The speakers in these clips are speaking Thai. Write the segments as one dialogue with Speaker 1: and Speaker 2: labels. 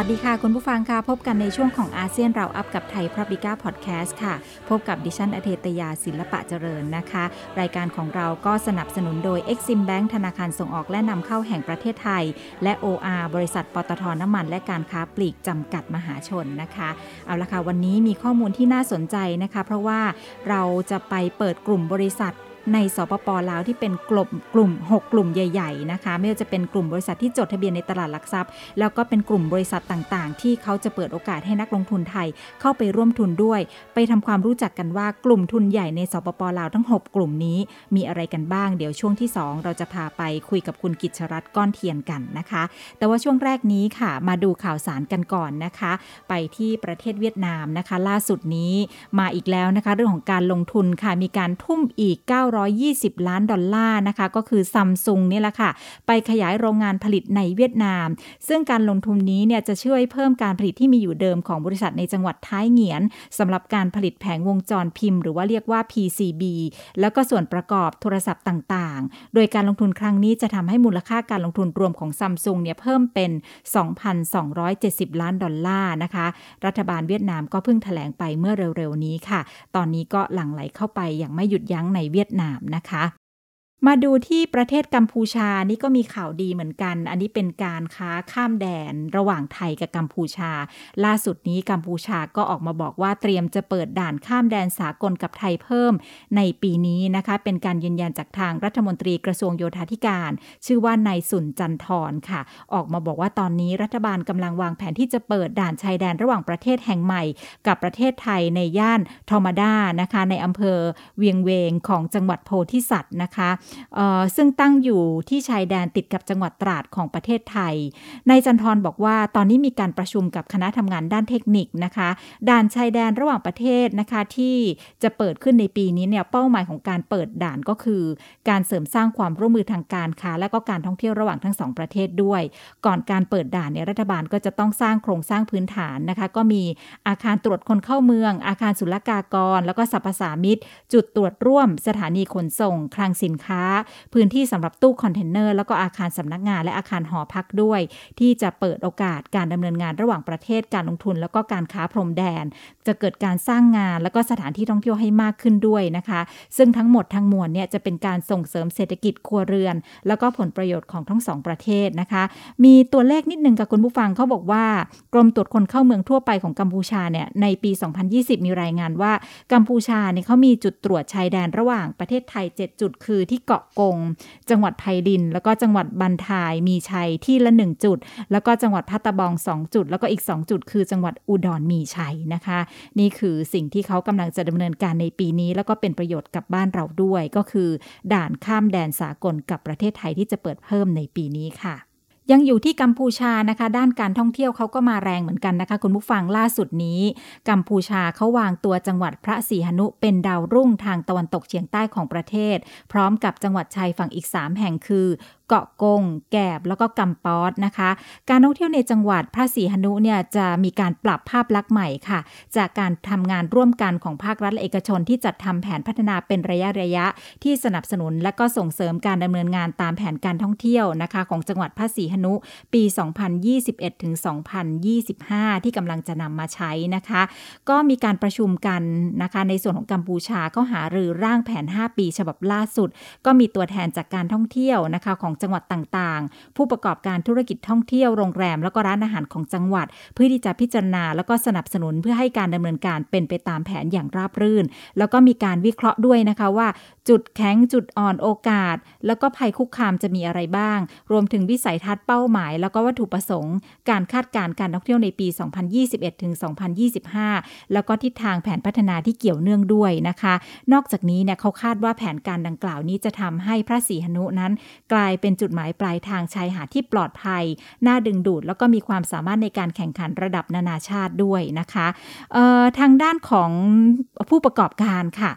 Speaker 1: วัสดีค่ะ คุณผู้ฟังค่ะ พบกันในช่วงของอาเซียนเราอัพกับไทยพรบิก้าพอดแคสต์ค่ะ พบกับดิฉันอเทตยาศิลปะเจริญนะคะ รายการของเราก็สนับสนุนโดย Exim Bank ธนาคารส่งออกและนำเข้าแห่งประเทศไทย และ OR บริษัทปตทน้ำมัน และการค้าปลีกจำกัดมหาชนนะคะ เอาละค่ะวันนี้มีข้อมูลที่น่าสนใจนะคะ เพราะว่าเราจะไปเปิดกลุ่มบริษัท ในสปปลาวที่เป็นกลุ่มกลุ่ม 6 กลุ่มใหญ่ๆนะคะไม่ว่าจะเป็นกลุ่มบริษัทที่จดทะเบียนในตลาดหลักทรัพย์ แล้วก็เป็นกลุ่มบริษัทต่างๆ ที่เขาจะเปิดโอกาสให้นักลงทุนไทยเข้าไปร่วมทุนด้วย ไปทำความรู้จักกันว่ากลุ่มทุนใหญ่ในสปปลาวทั้ง 6 กลุ่มนี้มีอะไรกันบ้าง เดี๋ยวช่วงที่ 2 เราจะพาไปคุยกับคุณกิจชรัตน์ก้อนเทียนกันนะคะ แต่ว่าช่วงแรกนี้ค่ะ มาดูข่าวสารกันก่อนนะคะ ไปที่ประเทศเวียดนามนะคะ ล่าสุดนี้มาอีกแล้วนะคะ เรื่องของการลงทุนค่ะมีการทุ่มอีก920 ล้านดอลลาร์นะคะ ก็คือซัมซุงนี่แหละค่ะ ไปขยายโรงงานผลิตในเวียดนาม ซึ่งการลงทุนนี้เนี่ยจะช่วยเพิ่มการผลิตที่มีอยู่เดิมของบริษัทในจังหวัดท้ายเหงียนสำหรับการผลิตแผงวงจรพิมพ์ หรือว่าเรียกว่า PCB แล้วก็ส่วนประกอบโทรศัพท์ต่างๆ โดยการลงทุนครั้งนี้จะทำให้มูลค่าการลงทุนรวมของซัมซุงเนี่ยเพิ่มเป็น 2,270 ล้านดอลลาร์นะคะ รัฐบาลเวียดนามก็เพิ่งถแถลงไปเมื่อเร็วๆนี้ค่ะ ตอนนี้ก็หลั่งไหลเข้าไปอย่างไม่หยุดยั้งในเวียดนามนะคะ มาดูที่ประเทศกัมพูชานี่ก็มีข่าวดีเหมือนกัน อันนี้เป็นการค้าข้ามแดนระหว่างไทยกับกัมพูชา ล่าสุดนี้กัมพูชาก็ออกมาบอกว่าเตรียมจะเปิดด่านข้ามแดนสากลกับไทยเพิ่มในปีนี้นะคะ เป็นการยืนยันจากทางรัฐมนตรีกระทรวงโยธาธิการ ชื่อว่านายสุนจันทร์ค่ะ ออกมาบอกว่าตอนนี้รัฐบาลกำลังวางแผนที่จะเปิดด่านชายแดนระหว่างประเทศแห่งใหม่ กับประเทศไทยในย่านทอมาดานะคะ ในอำเภอเวียงเวงของจังหวัดโพธิสัตว์นะคะซึ่งตั้งอยู่ที่ชายแดนติดกับจังหวัดตราดของประเทศไทย นายจันทร์บอกว่าตอนนี้มีการประชุมกับคณะทำงานด้านเทคนิคนะคะ ด่านชายแดนระหว่างประเทศนะคะที่จะเปิดขึ้นในปีนี้เนี่ยเป้าหมายของการเปิดด่านก็คือ การเสริมสร้างความร่วมมือทางการค้า และก็การท่องเที่ยวระหว่างทั้งสองประเทศด้วย ก่อนการเปิดด่านเนี่ยรัฐบาลก็จะต้องสร้างโครงสร้างพื้นฐานนะคะ ก็มีอาคารตรวจคนเข้าเมือง อาคารศุลกากร แล้วก็สรรพสามิตจุดตรวจร่วมสถานีขนส่ง คลังสินค้าพื้นที่สำหรับตู้คอนเทนเนอร์ แล้วก็อาคารสำนักงานและอาคารหอพักด้วย ที่จะเปิดโอกาสการดำเนินงานระหว่างประเทศการลงทุน แล้วก็การค้าพรมแดน จะเกิดการสร้างงาน แล้วก็สถานที่ท่องเที่ยวให้มากขึ้นด้วยนะคะ ซึ่งทั้งหมดทั้งมวลเนี่ยจะเป็นการส่งเสริมเศรษฐกิจครัวเรือน แล้วก็ผลประโยชน์ของทั้งสองประเทศนะคะ มีตัวเลขนิดนึงกับคุณผู้ฟังเขาบอกว่ากรมตรวจคนเข้าเมืองทั่วไปของกัมพูชาเนี่ยในปี 2020 มีรายงานว่ากัมพูชาเนี่ยเขามีจุดตรวจชายแดนระหว่างประเทศไทย 7 จุดคือที่เกาะกง จังหวัดไพริน แล้วก็จังหวัดบันทายมีชัยที่ละ1จุด แล้วก็จังหวัดพัตบอง 2 จุด แล้วก็อีก 2 จุด คือจังหวัดอุดรมีชัยนะคะ นี่คือสิ่งที่เขากำลังจะดำเนินการในปีนี้ แล้วก็เป็นประโยชน์กับบ้านเราด้วย ก็คือ ด่านข้ามแดนสากลกับประเทศไทยที่จะเปิดเพิ่มในปีนี้ค่ะ ยังอยู่ที่กัมพูชานะคะ ด้านการท่องเที่ยวเขาก็มาแรงเหมือนกันนะคะ คุณผู้ฟังล่าสุดนี้ กัมพูชาเขาวางตัวจังหวัดพระศรีหนุเป็นดาวรุ่งทางตะวันตกเฉียงใต้ของประเทศ พร้อมกับจังหวัดชายฝั่งอีก 3 แห่งคือ เกาะกง แกบ แล้วก็กัมปอดนะคะ การท่องเที่ยวในจังหวัดพระศรีหนุเนี่ยจะมีการปรับภาพลักษณ์ใหม่ค่ะ จากการทำงานร่วมกันของภาครัฐและเอกชนที่จัดทำแผนพัฒนาเป็นระยะระยะที่สนับสนุนและก็ส่งเสริมการดำเนินงานตามแผนการท่องเที่ยวนะคะ ของจังหวัดพระศรีหนุปี 2021ถึง2025 ที่กำลังจะนำมาใช้นะคะ ก็มีการประชุมกันนะคะ ในส่วนของกัมพูชาก็หารือร่างแผน 5 ปี ฉบับล่าสุด ก็มีตัวแทนจากการท่องเที่ยวนะคะของจังหวัดต่างๆ ผู้ประกอบการธุรกิจท่องเที่ยวโรงแรม แล้วก็ร้านอาหารของจังหวัด เพื่อที่จะพิจารณาแล้วก็สนับสนุนเพื่อให้การดำเนินการเป็นไปตามแผนอย่างราบรื่น แล้วก็มีการวิเคราะห์ด้วยนะคะว่า จุดแข็งจุดอ่อนโอกาส แล้วก็ภัยคุกคามจะมีอะไรบ้าง รวมถึงวิสัยทัศน์เป้าหมาย แล้วก็วัตถุประสงค์ การคาดการณ์การท่องเที่ยวในปี 2021 ถึง 2025 แล้วก็ทิศทางแผนพัฒนาที่เกี่ยวเนื่องด้วยนะคะ นอกจากนี้เนี่ยเขาคาดว่าแผนการดังกล่าวนี้จะทำให้พระศรีหนุนั้น กลายเป็นเป็นจุดหมายปลายทางชายหาดที่ปลอดภัย น่าดึงดูด แล้วก็มีความสามารถในการแข่งขันระดับนานาชาติด้วยนะคะทางด้านของผู้ประกอบการค่ะ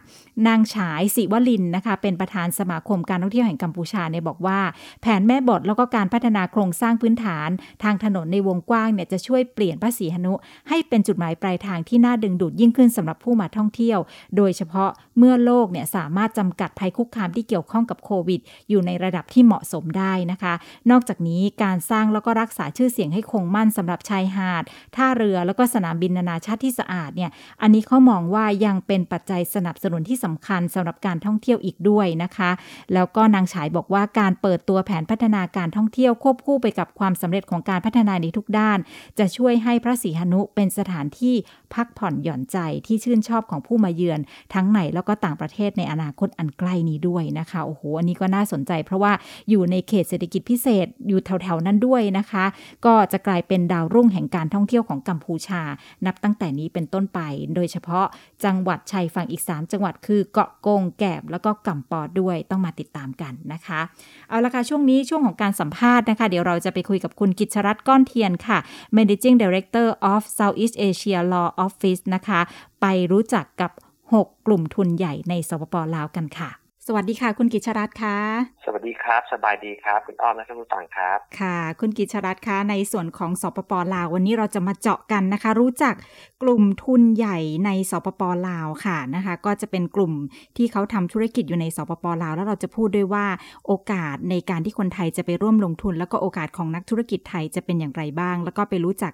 Speaker 1: นางฉายศิวลินนะคะ เป็นประธานสมาคมการท่องเที่ยวแห่งกัมพูชาเนี่ยบอกว่า แผนแม่บทแล้วก็การพัฒนาโครงสร้างพื้นฐาน ทางถนนในวงกว้างเนี่ยจะช่วยเปลี่ยนภาษีหนุ ให้เป็นจุดหมายปลายทางที่น่าดึงดูดยิ่งขึ้นสำหรับผู้มาท่องเที่ยว โดยเฉพาะเมื่อโลกเนี่ยสามารถจำกัดภัยคุกคามที่เกี่ยวข้องกับโควิด อยู่ในระดับที่เหมาะสมได้นะคะ นอกจากนี้การสร้างแล้วก็รักษาชื่อเสียงให้คงมั่นสำหรับชายหาดท่าเรือแล้วก็สนามบินนานาชาติที่สะอาดเนี่ยอันนี้เขามองว่ายังเป็นปัจจัยสนับสนุนที่สำคัญสำหรับการท่องเที่ยวอีกด้วยนะคะ แล้วก็นางฉายบอกว่าการเปิดตัวแผนพัฒนาการท่องเที่ยวควบคู่ไปกับความสำเร็จของการพัฒนาในทุกด้าน จะช่วยให้พระศรีหนุเป็นสถานที่พักผ่อนหย่อนใจที่ชื่นชอบของผู้มาเยือน ทั้งในแล้วก็ต่างประเทศในอนาคตอันใกล้นี้ด้วยนะคะโอ้โหอันนี้ก็น่าสนใจ เพราะว่าอยู่ในเขตเศรษฐกิจพิเศษอยู่แถวๆนั้นด้วยนะคะ ก็จะกลายเป็นดาวรุ่งแห่งการท่องเที่ยวของกัมพูชา นับตั้งแต่นี้เป็นต้นไป โดยเฉพาะจังหวัดชายฝั่งอีก 3 จังหวัดคือือเกาะกงแกบแล้วก็กัมปอดด้วยต้องมาติดตามกันนะคะ เอาละค่ะช่วงนี้ช่วงของการสัมภาษณ์นะคะ เดี๋ยวเราจะไปคุยกับคุณกิจรัตน์ก้อนเทียนค่ะ Managing Director of Southeast Asia Law Office นะคะ ไปรู้จักกับ 6 กลุ่มทุนใหญ่ในสปปลาวกันค่ะ สวัสดีค่ะ คุณกิจรัตน์ค่ะ
Speaker 2: สวัสดีครับ สบายดีครับ คุณอ้อมและท่านผู้ฟังครับ
Speaker 1: ค่ะ คุณกิจรัตน์คะในส่วนของสปปลาว วันนี้เราจะมาเจาะกันนะคะ รู้จักกลุ่มทุนใหญ่ในสปปลาวค่ะนะคะ ก็จะเป็นกลุ่มที่เขาทำธุรกิจอยู่ในสปปลาว แล้วเราจะพูดด้วยว่าโอกาสในการที่คนไทยจะไปร่วมลงทุน แล้วก็โอกาสของนักธุรกิจไทยจะเป็นอย่างไรบ้าง แล้วก็ไปรู้จัก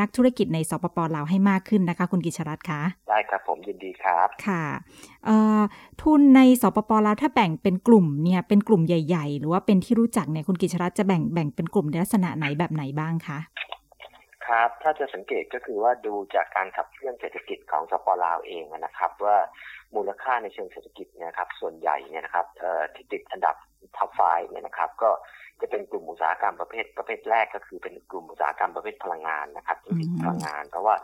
Speaker 1: นักธุรกิจในสปปลาวให้มากขึ้นนะคะ คุณกิจรัตน์คะ
Speaker 2: ได้ครับผมยินดีครับ
Speaker 1: ค่ะ ทุนในสปป.ลาวถ้าแบ่งเป็นกลุ่มเนี่ยเป็นกลุ่มใหญ่ ๆ หรือว่าเป็นที่รู้จักเนี่ยคุณกิจรัตจะแบ่งแบ่งเป็นกลุ่มในลักษณะไหนแบบไหนบ้างคะ
Speaker 2: ครับ ถ้าจะสังเกตก็คือว่าดูจากการขับเคลื่อนเศรษฐกิจของสปป.ลาวเองนะครับ ว่ามูลค่าในเชิงเศรษฐกิจเนี่ยครับ ส่วนใหญ่เนี่ยนะครับที่ติดอันดับ top five เนี่ยนะครับ ก็จะเป็นกลุ่มอุตสาหกรรมประเภทประเภทแรกก็คือเป็นกลุ่มอุตสาหกรรมประเภทพลังงานนะครับธุรกิจพลังงาน เพราะว่า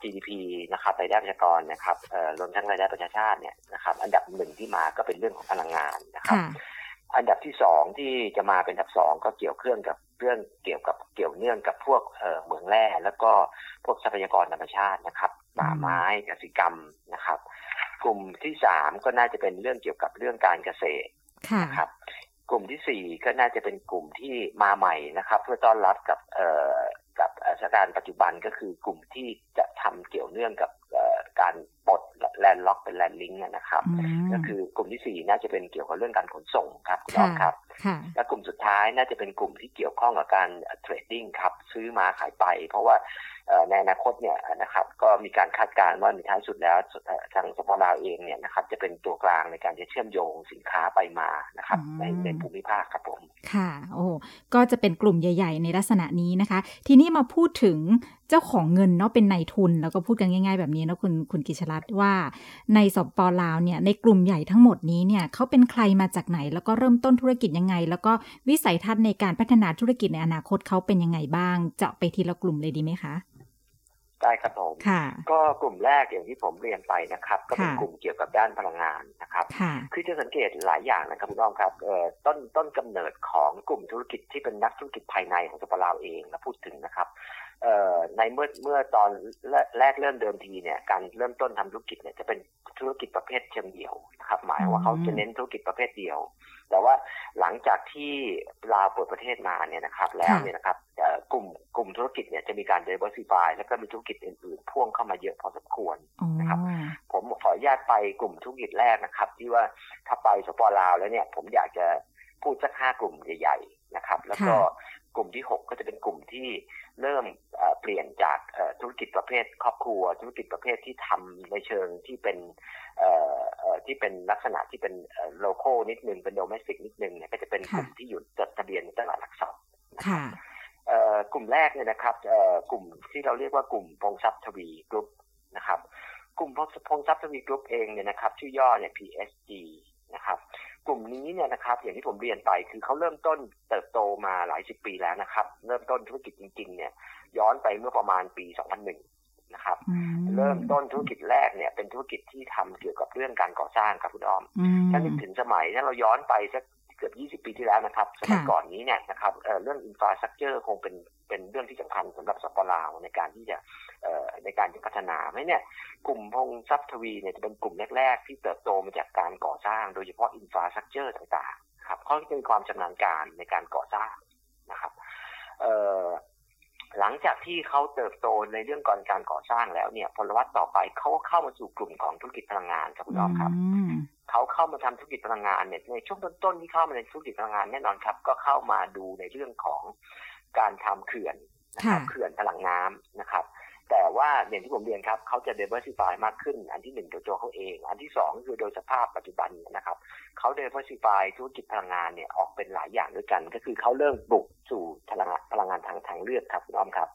Speaker 2: GDP นะครับรายได้ประชากรนะครับรวมทั้งรายได้ประชาชาติเนี่ยนะครับอันดับหนึ่งที่มาก็เป็นเรื่องของพลังงานนะครับอันดับที่สองที่จะมาเป็นอันดับสองก็เกี่ยวเครื่องกับ เรื่องเกี่ยวกับเกี่ยวเนื่องกับพวกเหมืองแร่แล้วก็พวกทรัพยากรธรรมชาตินะครับป่าไม้กสิกรรมนะครับ กลุ่มที่สามก็น่าจะเป็นเรื่องเกี่ยวกับเรื่องการเกษตรนะครับ กลุ่มที่สี่ก็น่าจะเป็นกลุ่มที่มาใหม่นะครับ เพื่อต้อนรับกับเอ่อกับสถานการณ์ปัจจุบันก็คือกลุ่มที่จะทำเกี่ยวเนื่องกับการปลด แลนล็อกเป็นแลนลิงก์นะครับ ก็คือกลุ่มที่สี่น่าจะเป็นเกี่ยวกับเรื่องการขนส่งครับคุณอ้อมครับ และกลุ่มสุดท้ายน่าจะเป็นกลุ่มที่เกี่ยวข้องกับการเทรดดิ้งครับ ซื้อมาขายไป เพราะว่าในอนาคตเนี่ยนะครับก็มีการคาดการณ์ว่าในท้ายสุดแล้วทางสปลาวเองเนี่ยนะครับจะเป็นตัวกลางในการจะเชื่อมโยงสินค้าไปมานะครับในในภูมิภาคครับผม
Speaker 1: ค่ะ โอ้ก็จะเป็นกลุ่มใหญ่ ๆ ในลักษณะนี้นะคะ ทีนี้มาพูดถึงเจ้าของเงินเนาะเป็นนายทุน แล้วก็พูดกันง่าย ๆ แบบนี้นะคุณคุณกิชรัตว่าในสปปลาวเนี่ยในกลุ่มใหญ่ทั้งหมดนี้เนี่ยเขาเป็นใครมาจากไหน แล้วก็เริ่มต้นธุรกิจยังไง แล้วก็วิสัยทัศน์ในการพัฒนาธุรกิจในอนาคตเขาเป็นยังไงบ้าง เจาะไปทีละกลุ่มเลยดีไหมคะ
Speaker 2: ได้ครับผมก็กลุ่มแรกอย่างที่ผมเรียนไปนะครับ ก็เป็นกลุ่มเกี่ยวกับด้านพลังงานนะครับคือจะสังเกตหลายอย่างนะครับคุณน้องครับต้นต้นกำเนิดของกลุ่มธุรกิจที่เป็นนักธุรกิจภายในของสปาลาวเองนะพูดถึงนะครับในเมื่อเมื่อตอนแรกเริ่มเดิมทีเนี่ยการเริ่มต้นทำธุรกิจเนี่ยจะเป็นธุรกิจประเภทเชิงเดี่ยวนะครับหมายว่าเขาจะเน้นธุรกิจประเภทเดียว แต่ว่าหลังจากที่ลาวเปิดประเทศมาเนี่ยนะครับ แล้วเนี่ยนะครับ กลุ่มกลุ่มธุรกิจเนี่ยจะมีการ diversify แล้วก็มีธุรกิจอื่นๆ พ่วงเข้ามาเยอะพอสมควรนะครับ ผมขออนุญาตไปกลุ่มธุรกิจแรกนะครับ ที่ว่าถ้าไปสปป.ลาวแล้วเนี่ย ผมอยากจะพูดสักห้ากลุ่มใหญ่ๆนะครับ แล้วก็กลุ่มที่ 6 ก็จะเป็นกลุ่มที่เริ่มเปลี่ยนจากธุรกิจประเภทครอบครัว ธุรกิจประเภทที่ทำในเชิงที่เป็นที่เป็นลักษณะที่เป็น local นิดนึงเป็น domestic นิดนึงเนี่ยก็จะเป็นกลุ่มที่อยู่จดทะเบียนในตลาดหลักทรัพย์ กลุ่มแรกเนี่ยนะครับกลุ่มที่เราเรียกว่ากลุ่มพงทรัพย์ทวีกรุ๊ปนะครับ กลุ่มพงทรัพย์ทวีกรุ๊ปเองเนี่ยนะครับ ชื่อย่อเนี่ย PSG นะครับ กลุ่มนี้เนี่ยนะครับ อย่างที่ผมเรียนไปคือเขาเริ่มต้นเติบโตมาหลายสิบปีแล้วนะครับ เริ่มต้นธุรกิจจริง ๆ เนี่ย ย้อนไปเมื่อประมาณปี 2001 นะครับ เริ่มต้นธุรกิจแรกเนี่ยเป็นธุรกิจที่ทำเกี่ยวกับเรื่องการก่อสร้างครับคุณอ้อมถ้านึกถึงสมัยถ้าเราย้อนไปสัก เกือบ 20 ปีที่แล้วนะครับสมัยก่อนนี้เนี่ยนะครับเรื่อง infrastructure คงเป็นเป็นเรื่องที่สำคัญสำหรับสปป.ลาวในการที่จะในการจะพัฒนาไม่เนี่ยกลุ่มพงทรัพย์ทวีเนี่ยจะเป็นกลุ่มแรก ๆ ที่เติบโตมาจากการก่อสร้าง โดยเฉพาะ infrastructure ต่างๆครับเขาจะมีความชำนาญการในการก่อสร้างนะครับหลังจากที่เขาเติบโตในเรื่องก่อนการก่อสร้างแล้วเนี่ยพลวัตต่อไปเขาก็เข้ามาสู่กลุ่มของธุรกิจพลังงานครับคุณอ้อมครับ เขาเข้ามาทำธุรกิจพลังงานเนี่ยในช่วงต้นๆที่เข้ามาในธุรกิจพลังงานแน่นอนครับ ก็เข้ามาดูในเรื่องของการทำเขื่อนนะครับเขื่อนพลังน้ำนะครับ แต่ว่าอย่างที่ผมเรียนครับเขาจะ diversify มากขึ้น อันที่หนึ่งโดยตัวเขาเอง อันที่สองคือโดยสภาพปัจจุบันนะครับเขา diversify ธุรกิจพลังงานเนี่ยออกเป็นหลายอย่างด้วยกัน ก็คือเขาเริ่มบุกสู่พลังงานพลังงานทางทางเลือกครับคุณอ้อมครับ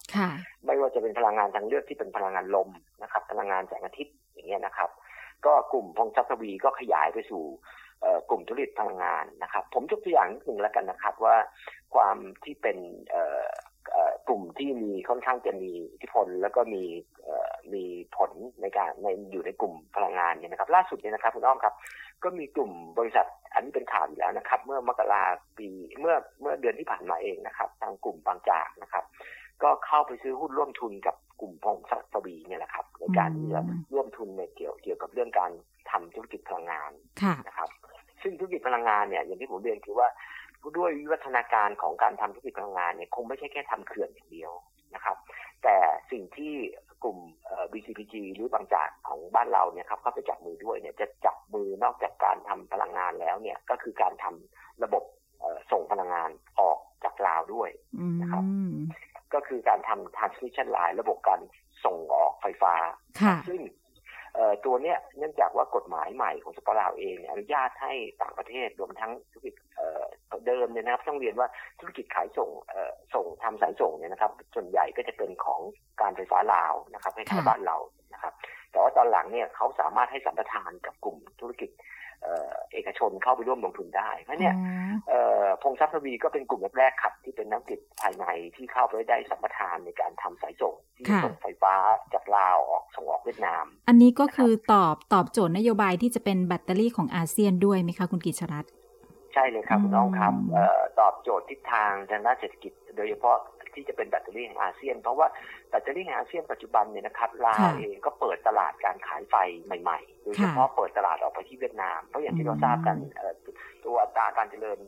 Speaker 2: ไม่ว่าจะเป็นพลังงานทางเลือกที่เป็นพลังงานลมนะครับ พลังงานแสงอาทิตย์อย่างเงี้ยนะครับ ก็กลุ่มพงชัพทวีก็ขยายไปสู่กลุ่มธุรกิจพลังงานนะครับ ผมยกตัวอย่างนิดหนึ่งแล้วกันนะครับว่าความที่เป็นกลุ่มที่มีค่อนข้างจะมีอิทธิพล แล้วก็มีมีผลในการในอยู่ในกลุ่มพลังงานเนี่ยนะครับ ล่าสุดเนี่ยนะครับคุณอ้อมครับ ก็มีกลุ่มบริษัท อันนี้เป็นข่าวอยู่แล้วนะครับ เมื่อมกราปีเมื่อเมื่อเดือนที่ผ่านมาเองนะครับ ทางกลุ่มบางจากนะครับ ก็เข้าไปซื้อหุ้นร่วมทุนกับ กลุ่มพงศสวีเนี่ยแหละครับ ในการร่วมทุนในเกี่ยวเกี่ยวกับเรื่องการทำธุรกิจพลังงานนะครับ ซึ่งธุรกิจพลังงานเนี่ยอย่างที่ผมเรียนคือว่าด้วยวิวัฒนาการของการทำธุรกิจพลังงานเนี่ยคงไม่ใช่แค่ทำเขื่อนอย่างเดียวนะครับ แต่สิ่งที่กลุ่ม BCPG หรือบางจากของบ้านเราเนี่ยครับเข้าไปจับมือด้วยเนี่ยจะจับมือนอกจากการทำพลังงานแล้วเนี่ยก็คือการทำระบบส่งพลังงานออกจากลาวด้วยนะครับ ก็คือการทำ transmission line ระบบการส่งออกไฟฟ้า ซึ่งตัวเนี้ยเนื่องจากว่ากฎหมายใหม่ของสปอร์ลาวเองอนุญาตให้ต่างประเทศรวมทั้งธุรกิจเดิมเนี่ยนะครับต้องเรียนว่าธุรกิจขายส่งส่งทำสายส่งเนี่ยนะครับ ส่วนใหญ่ก็จะเป็นของการไฟฟ้าลาวนะครับให้ชาวบ้านเรานะครับ แต่ว่าตอนหลังเนี่ยเขาสามารถให้สัมปทานกับกลุ่มธุรกิจ เอกชนเข้าไปร่วมลงทุนได้ เพราะเนี่ยพงทรัพย์ทวีก็เป็นกลุ่มแรกๆครับ ที่เป็นนักธุรกิจภายในที่เข้าไปได้สัมปทานในการทำสายส่งที่ส่งไฟฟ้าจากลาวออกส่งออกเวียดนาม
Speaker 1: อันนี้ก็คือตอบตอบโจทย์นโยบายที่จะเป็นแบตเตอรี่ของอาเซียนด้วยไหมคะคุณกิจรัตน์
Speaker 2: ใช่เลยครับคุณอ้อมครับตอบโจทย์ทิศทางทางด้านเศรษฐกิจ โดยเฉพาะ ที่จะเป็นแบตเตอรี่ของอาเซียน เพราะว่าแบตเตอรี่ของอาเซียนปัจจุบันเนี่ยนะครับลาวเองก็เปิดตลาดการขายไฟใหม่ๆโดยเฉพาะเปิดตลาดออกไปที่เวียดนาม เพราะอย่างที่เราทราบกันตัวอัตราการเจริญ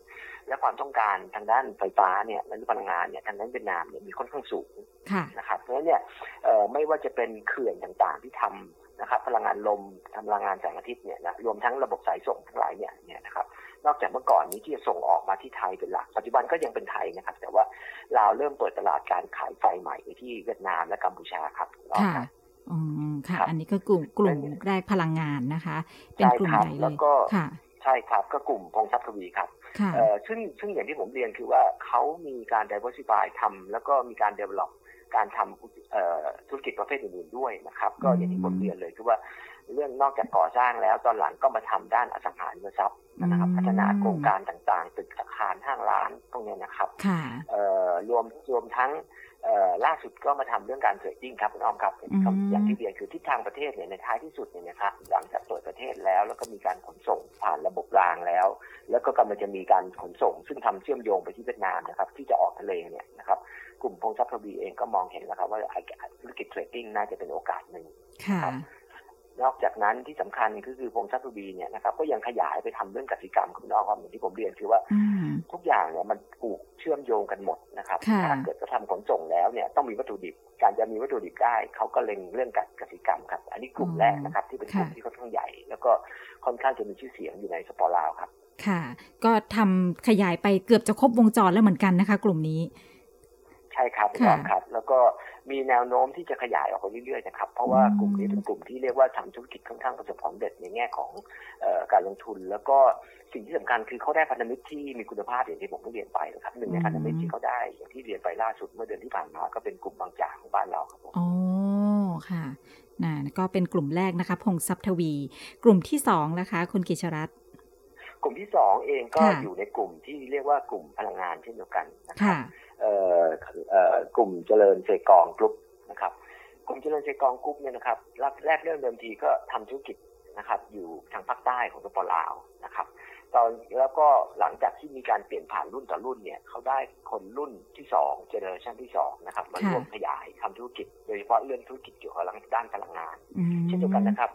Speaker 2: และความต้องการทางด้านไฟฟ้าเนี่ยและพลังงานเนี่ยทางด้านเวียดนามเนี่ยมีค่อนข้างสูงนะครับเพราะฉะนั้นเนี่ยไม่ว่าจะเป็นเขื่อนต่างๆที่ทำนะครับพลังงานลมพลังงานแสงอาทิตย์เนี่ยนะรวมทั้งระบบสายส่งทั้งหลายเนี่ยเนี่ยนะครับนอกจากเมื่อก่อนนี้ที่จะส่งออกมาที่ไทยเป็นหลัก ปัจจุบันก็ยังเป็นไทยนะครับ แต่ว่าเราเริ่มเปิดตลาดการขายไฟใหม่ไปที่เวียดนามและกัมพูชาครับ
Speaker 1: ค่ะอืมค่ะ อันนี้ก็กลุ่มกลุ่มแรกพลังงานนะคะ เป็นกลุ่มใหญ่เลย
Speaker 2: ค่ะใช่ครับก็กลุ่มพงทรัพย์ทวีครับเอ่อซึ่งซึ่งอย่างที่ผมเรียนคือว่าเขามีการ diversify ทำแล้วก็มีการ develop การทำธุรกิจประเภทอื่นๆด้วยนะครับ ก็อย่างที่ผมเรียนเลยคือว่า เรื่องนอกจากก่อสร้างแล้ว ตอนหลังก็มาทำด้านอสังหาริมทรัพย์นะครับ พัฒนาโครงการต่างๆ ตึกอาคารห้างร้านตรงนี้นะครับรวมรวมทั้งล่าสุดก็มาทำเรื่องการ trading ครับคุณอ้อมครับอย่างที่เรียนคือทิศทางประเทศเนี่ยในท้ายที่สุดเนี่ยนะครับหลังจากเปิดประเทศแล้ว แล้วก็มีการขนส่งผ่านระบบรางแล้ว แล้วก็กำลังจะมีการขนส่ง ซึ่งทำเชื่อมโยงไปที่เวียดนามนะครับ ที่จะออกทะเลเนี่ยนะครับกลุ่มพงศ์ทรัพย์ทวีเองก็มองเห็นแล้วครับว่าธุรกิจ trading น่าจะเป็นโอกาสหนึ่งครับ นอกจากนั้นที่สำคัญก็คือพงทรัพย์ทวีเนี่ยนะครับก็ยังขยายไปทำเรื่องกสิกรรมคุณอ้อมครับอย่างที่ผมเรียนคือว่าทุกอย่างเนี่ยมันผูกเชื่อมโยงกันหมดนะครับถ้าเกิดจะทำขนส่งแล้วเนี่ยต้องมีวัตถุดิบ การจะมีวัตถุดิบได้เขาก็เล็งเรื่องกสิกรรมครับ อันนี้กลุ่มแรกนะครับที่เป็นกลุ่มที่ค่อนข้างใหญ่ แล้วก็ค่อนข้างจะมีชื่อเสียงอยู่ในสปอร์ลาวครับ
Speaker 1: ค่ะ ก็ทำขยายไปเกือบจะครบวงจรแล้วเหมือนกันนะคะ กลุ่มนี้
Speaker 2: ใช่ครับถูกครับ แล้วก็ มีแนวโน้มที่จะขยายออกไปเรื่อยๆนะครับ เพราะว่ากลุ่มนี้เป็นกลุ่มที่เรียกว่าทำธุรกิจค่อนข้างประสบความสำเร็จในแง่ของการลงทุน แล้วก็สิ่งที่สำคัญคือเขาได้พันธมิตรที่มีคุณภาพอย่างที่ผมได้เรียนไปนะครับหนึ่งในพันธมิตรที่เขาได้อย่างที่เรียนไปล่าสุดเมื่อเดือนที่ผ่านมาก็เป็นกลุ่มบางจากของบ้านเราครับผ
Speaker 1: อ๋อค่ะนะก็เป็นกลุ่มแรกนะคะพงทรัพย์ทวี กลุ่มที่สองนะคะ คุณกิจรัตน์
Speaker 2: กลุ่มที่สองเองก็อยู่ในกลุ่มที่เรียกว่ากลุ่มพลังงานเช่นเดียวกันนะครับ กลุ่มเจริญเซกองกรุ๊ปนะครับกลุ่มเจริญเซกองกรุ๊ปเนี่ยนะครับแรกเริ่มเดิมทีก็ทำธุรกิจนะครับ อยู่ทางภาคใต้ของสปปลาวนะครับ ตอนแล้วก็หลังจากที่มีการเปลี่ยนผ่านรุ่นต่อรุ่นเนี่ยเขาได้คนรุ่นที่สองเจเนอเรชันที่สองนะครับมาร่วมขยายทำธุรกิจ โดยเฉพาะเรื่องธุรกิจเกี่ยวกับด้านพลังงาน เช่นเดียวกันนะครับ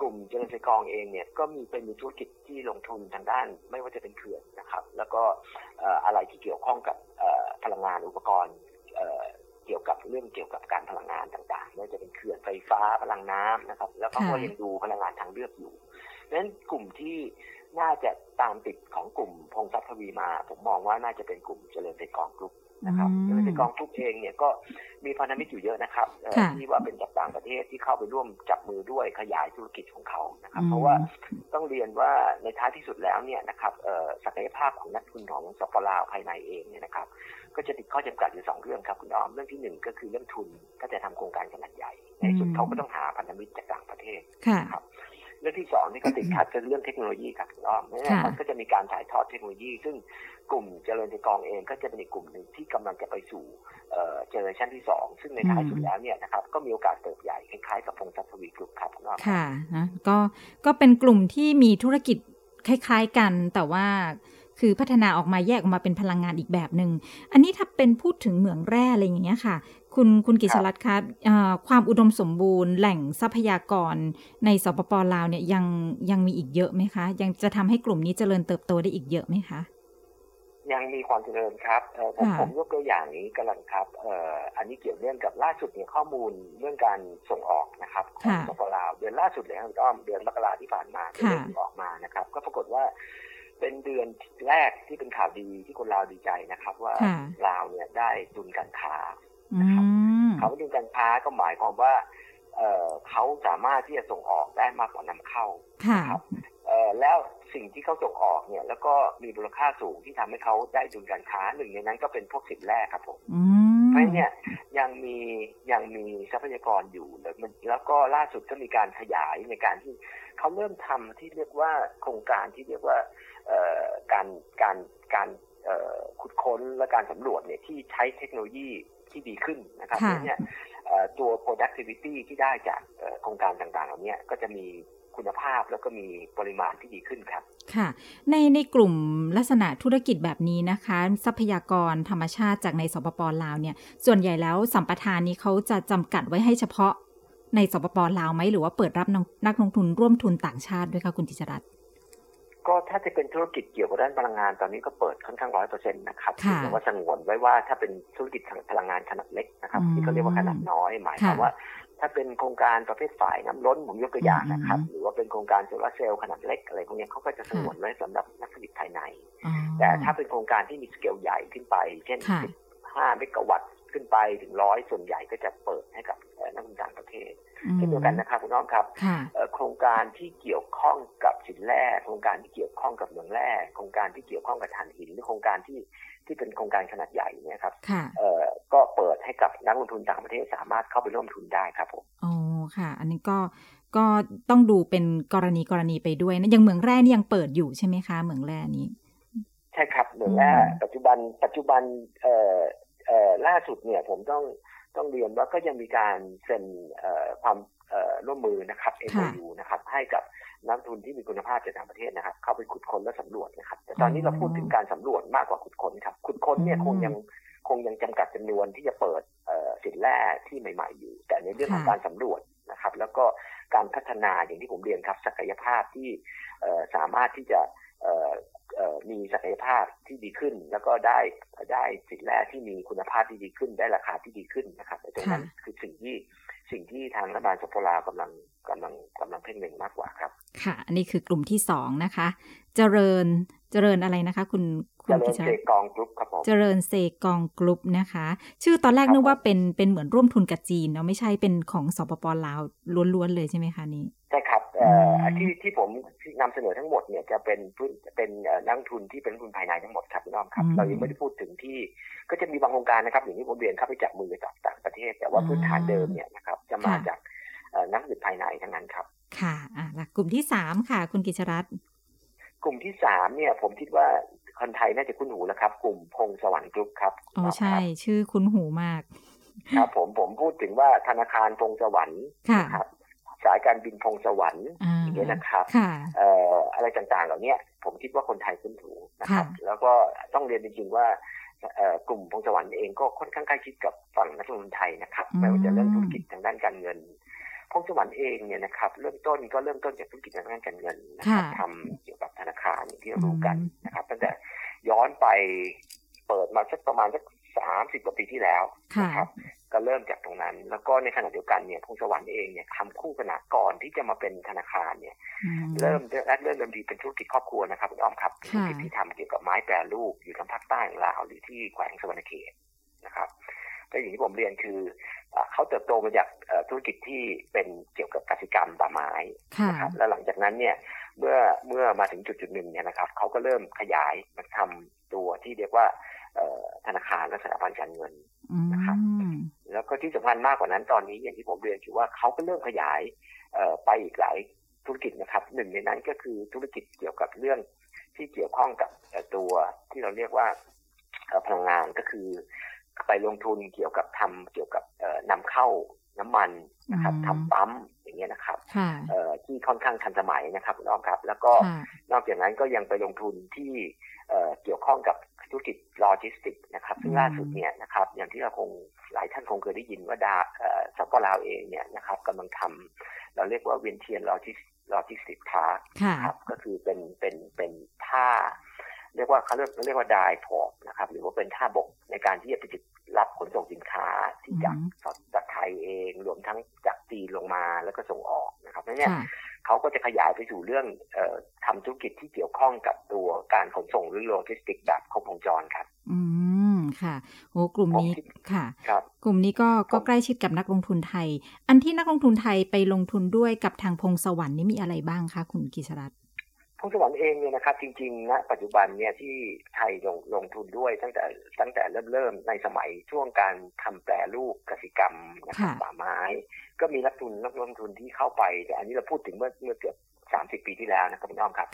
Speaker 2: กลุ่มเจริญไซกองเองเนี่ยก็มีเป็นมีธุรกิจที่ลงทุนทางด้าน ไม่ว่าจะเป็นเขื่อนนะครับ แล้วก็อะไรที่เกี่ยวข้องกับพลังงานอุปกรณ์เกี่ยวกับเรื่องเกี่ยวกับการพลังงานต่างๆไม่ว่าจะเป็นเขื่อนไฟฟ้าพลังน้ำนะครับ แล้วก็ยังดูพลังงานทางเลือกอยู่ดังนั้นกลุ่มที่ น่าจะตามติดของกลุ่มพงทรัพย์ทวีมา ผมมองว่าน่าจะเป็นกลุ่มเจริญเซกองกรุ๊ปนะครับเจริญเซกองกรุ๊ปเองเนี่ยก็มีพันธมิตรอยู่เยอะนะครับที่ว่าเป็นจากต่างประเทศที่เข้าไปร่วมจับมือด้วยขยายธุรกิจของเขานะครับ เพราะว่าต้องเรียนว่าในท้ายที่สุดแล้วเนี่ยนะครับศักยภาพของนักลงทุนของสปป.ลาวภายในเองเนี่ยนะครับ ก็จะติดข้อจำกัดอยู่สองเรื่องครับคุณออมเรื่องที่หนึ่งก็คือเรื่องทุนถ้าจะทำโครงการขนาดใหญ่ในสุดเขาก็ต้องหาพันธมิตรจากต่างประเทศครับ เรื่องที่สองที่เขาติดขัดก็เรื่องเทคโนโลยีครับคุณอ้อมมันก็จะมีการถ่ายทอดเทคโนโลยี ซึ่งกลุ่มเจริญเทกองเองก็จะเป็นอีกกลุ่มหนึ่งที่กำลังจะไปสู่เจเนอเรชันที่สองซึ่งในท้ายสุดแล้วเนี่ยนะครับก็มีโอกาสเติบใหญ่คล้ายๆกับพงศัพทวีกลุ่มครับคุณอ้อม
Speaker 1: ค่ะนะก็ก็เป็นกลุ่มที่มีธุรกิจคล้าย ๆกันแต่ว่าคือพัฒนาออกมาแยกออกมาเป็นพลังงานอีกแบบหนึง่ง อันนี้ถ้าเป็นพูดถึงเหมืองแร่อะไรอย่างเงี้ยค่ะ คุณคุณกิชรัตน์ครับความอุดมสมบูรณ์ แหล่งทรัพยากรในสปปลาวเนี่ยยังยังมีอีกเยอะไหมคะ ยังจะทำให้กลุ่มนี้เจริญเติบโตได้อีกเยอะไหมคะ
Speaker 2: ยังมีความเจริญครับผมผมยกตัวอย่างนี้กันลังครับอันนี้เกี่ยวเนื่องกับล่าสุดเนี่ยข้อมูลเรื่องการส่งออกนะครับของสปปลาวเดือนล่าสุดเลยครับอ้อมเดือนมกราที่ผ่านมาที่ออกมานะครับ ก็ปรากฏว่าเป็นเดือนแรกที่เป็นข่าวดีที่คนลาวดีใจนะครับ ว่าลาวเนี่ยได้ดุลการค้านะ ครับเขาดุลการค้าก็หมายความว่าเเขาสามารถที่จะส่งออกได้มากกว่านำเข้าครับแล้วสิ่งที่เขาส่งออกเนี่ย แล้วก็มีมูลค่าสูงที่ทำให้เขาได้ดุลการค้าหนึ่งในนั้นก็เป็นพวกสินแร่ครับผมเพราะเนี่ยยังมียังมีทรัพยากรอยู่แล้วแล้วก็ล่าสุดก็มีการขยายในการที่เขาเริ่มทำที่เรียกว่าโครงการที่เรียกว่าการการการขุดค้นและการสำรวจเนี่ยที่ใช้เทคโนโลยี ที่ดีขึ้นนะครับเนี่ยตัว productivity ที่ได้จากโครงการต่างๆเหล่านี้ก็จะมีคุณภาพแล้วก็มีปริมาณที่ดีขึ้นครับ
Speaker 1: ค่ะ ในในกลุ่มลักษณะธุรกิจแบบนี้นะคะ ทรัพยากรธรรมชาติจากในสปปลาวเนี่ย ส่วนใหญ่แล้วสัมปทานนี้เขาจะจำกัดไว้ให้เฉพาะในสปปลาวไหมหรือว่าเปิดรับนักลงทุนร่วมทุนต่างชาติด้วยคะคุณจิจรัตน์
Speaker 2: ก็ถ้าจะเป็นธุรกิจเกี่ยวกับด้านพลังงานตอนนี้ก็เปิดค่อนข้างร้อยเปอร์เซ็นต์นะครับแต่ว่าสงวนไว้ว่าถ้าเป็นธุรกิจพลังงานขนาดเล็กนะครับ ที่เขาเรียกว่าขนาดน้อยหมายความว่า ถ้าเป็นโครงการประเภทฝ่ายน้ำล้นผมยกตัวอย่างนะครับ หรือว่าเป็นโครงการโซลาร์เซลล์ขนาดเล็กอะไรพวกนี้เขาก็จะสงวนไว้สำหรับนักผลิตภายใน แต่ถ้าเป็นโครงการที่มีสเกลใหญ่ขึ้นไป เช่น15เมกะวัตต์ ขึ้นไปถึงร้อยส่วนใหญ่ก็จะเปิดให้กับนักลงทุนต่างประเทศเช่นเดียวกันนะครับคุณน้องครับโครงการที่เกี่ยวข้องกับสินแร่โครงการที่เกี่ยวข้องกับเมืองแร่โครงการที่เกี่ยวข้องกับถ่านหินหรือโครงการที่ที่เป็นโครงการขนาดใหญ่เนี่ยครับก็เปิดให้กับนักลงทุนต่างประเทศสามารถเข้าไปร่วมทุนได้ครับผม
Speaker 1: อ๋อค่ะ อันนี้ก็ก็ต้องดูเป็นกรณีกรณีไปด้วยนะยังเมืองแร่นี่ยังเปิดอยู่ใช่ไหมคะเมืองแร่นี้
Speaker 2: ใช่ครับเมืองแร่ปัจจุบันปัจจุบันเอ่อเอ่อ ล่าสุดเนี่ยผมต้องต้องเรียนว่าก็ยังมีการเซ็นความร่วมมือนะครับ MOU นะครับ ให้กับนักทุนที่มีคุณภาพจากต่างประเทศนะครับ เข้าไปขุดค้นและสำรวจนะครับ แต่ตอนนี้เราพูดถึงการสำรวจมากกว่าขุดค้นครับ ขุดค้นเนี่ยคงยังคงยังจำกัดจำนวนที่จะเปิดสินแร่ที่ใหม่ ๆ อยู่ แต่ในเรื่องของการสำรวจนะครับ แล้วก็การพัฒนาอย่างที่ผมเรียนครับ ศักยภาพที่สามารถที่จะ มีศักยภาพที่ดีขึ้น แล้วก็ได้ได้สินแร่ที่มีคุณภาพที่ดีขึ้น ได้ราคาที่ดีขึ้นนะครับตรงนั้นคือสิ่งที่สิ่งที่ทางรัฐบาลสปลาวกำลังกำลังกำลังเพ่งเล็งมากกว่าครับ
Speaker 1: ค่ะ อันนี้คือกลุ่มที่สองนะคะ เจริญเจริญอะไรนะคะ คุณ
Speaker 2: คุณเจริญเซกองกรุ๊ปครับผม
Speaker 1: เจริญเซกองกรุ๊ปนะคะ ชื่อตอนแรกนึกว่าเป็นเป็นเหมือนร่วมทุนกับจีนเนาะไม่ใช่เป็นของสปปลาวล้วนๆเลยใช่ไหมคะนี้
Speaker 2: ใช่ครับ ที่ที่ผมนำเสนอทั้งหมดเนี่ยจะเป็นเป็นนักทุนที่เป็นทุนภายในทั้งหมดครับพี่น้องครับเรายังไม่ได้พูดถึงที่ ก็จะมีบางโครงการนะครับอย่างที่ผมเรียนเข้าไปจับมือกับต่างประเทศ แต่ว่าพื้นฐานเดิมเนี่ยนะครับจะมาจากนักทุนภายในทั้งนั้นครับ
Speaker 1: ค่ะอ่ากลุ่มที่สามค่ะ คุณกิจรัตน์
Speaker 2: กลุ่มที่สามเนี่ย ผมคิดว่าคนไทยน่าจะคุ้นหูแล้วครับ กลุ่มพงสวรรค์กรุ๊ปครับ
Speaker 1: อ๋อใช่ ชื่อคุ้นหูมาก
Speaker 2: ครับผมผมพูดถึงว่าธนาคารพงสวรรค์ครับ สายการบินพงสวรรค์อย่างเงี้ยนะครับอะไรต่างๆ เหล่านี้ผมคิดว่าคนไทยคุ้นถูนะครับ แล้วก็ต้องเรียนจริงๆว่ากลุ่มพงสวรรค์เองก็ค่อนข้างใกล้ชิดกับฝั่งนักลงทุนไทยนะครับไม่ว่าจะเรื่องธุรกิจทางด้านการเงินพงสวรรค์เองเนี่ยนะครับเริ่มต้นก็เริ่มต้นจากธุรกิจทางด้านการเงินนะครับทำเกี่ยวกับธนาคารอย่างที่เรารู้กันนะครับตั้งแต่ย้อนไปเปิดมาสักประมาณสัก สามสิบกว่าปีที่แล้วนะครับ ก็เริ่มจากตรงนั้น แล้วก็ในขณะเดียวกันเนี่ยพงสวรรค์เองเนี่ยทำคู่ขนาก่อนที่จะมาเป็นธนาคารเนี่ย เริ่มแรกเริ่มเริ่มดีเป็นธุรกิจครอบครัวนะครับคุณอ้อมครับธุรกิจที่ทำเกี่ยวกับไม้แปรรูปอยู่ทางภาคใต้ของลาวหรือที่แขวงสวรรณเขตนะครับแต่อย่างที่ผมเรียนคือเขาเติบโตมาจากธุรกิจที่เป็นเกี่ยวกับกสิกรรมป่าไม้นะครับแล้วหลังจากนั้นเนี่ยเมื่อเมื่อมาถึงจุดจุดหนึ่งเนี่ยนะครับเขาก็เริ่มขยายมาทำตัวที่เรียกว่า ธนาคารและสถาบันการเงินนะครับแล้วก็ที่สำคัญมากกว่านั้นตอนนี้อย่างที่ผมเรียนคือว่าเขาก็เริ่มขยายไปอีกหลายธุรกิจนะครับหนึ่งในนั้นก็คือธุรกิจเกี่ยวกับเรื่องที่เกี่ยวข้องกับตัวที่เราเรียกว่าพลังงานก็คือ ไปลงทุนเกี่ยวกับทำเกี่ยวกับนำเข้าน้ำมันนะครับทำปั๊มอย่างเงี้ยนะครับที่ค่อนข้างทันสมัยนะครับน้องครับ แล้วก็นอกจากนั้นก็ยังไปลงทุนที่เกี่ยวข้องกับ ธุรกิจโลจิสติกนะครับซึ่งล่าสุดเนี่ยนะครับอย่างที่เราคงหลายท่านคงเคยได้ยินว่าดาสปปลาวเองเนี่ยนะครับกำลังทำเราเรียกว่าเวียนเทียนโลจิสlogistics park ครับก็คือเป็นเป็นเป็นท่า เรียกว่าเขาเรียกเรียกว่า dry port นะครับหรือว่าเป็นท่าบกในการที่จะไปรับขนส่งสินค้าที่จากจากไทยเองรวมทั้งจากจีนลงมาแล้วก็ส่งออกนะครับนั่นเนี่ย เขาก็จะขยายไปสู่เรื่องอทำธุรกิจที่เกี่ยวข้องกับตัวการขนส่งหรือโลจิสติกแบบครบวงจรครับ
Speaker 1: อืมค่ะโอ้กลุ่มนี้ค่ะ
Speaker 2: ครับ
Speaker 1: กลุ่มนี้ก็ก็ใกล้ชิดกับนักลงทุนไทย อันที่นักลงทุนไทยไปลงทุนด้วยกับทางพงสวรรค์นี่มีอะไรบ้างคะคุณกิษรัตน์
Speaker 2: งสวรรค์เองเนี่ยนะครับจริงๆนะปัจจุบันเนี่ยที่ไทยลงลงทุนด้วยตั้งแต่ตั้งแต่เริ่มเริ่มในสมัยช่วงการทำแปรรูปกสิกรรมนะครับป่าไม้ ก็มีนักทุนนักลงทุนที่เข้าไป แต่อันนี้เราพูดถึงเมื่อเมื่อเกือบสามสิบปีที่แล้วนะครับพี่น้องครับ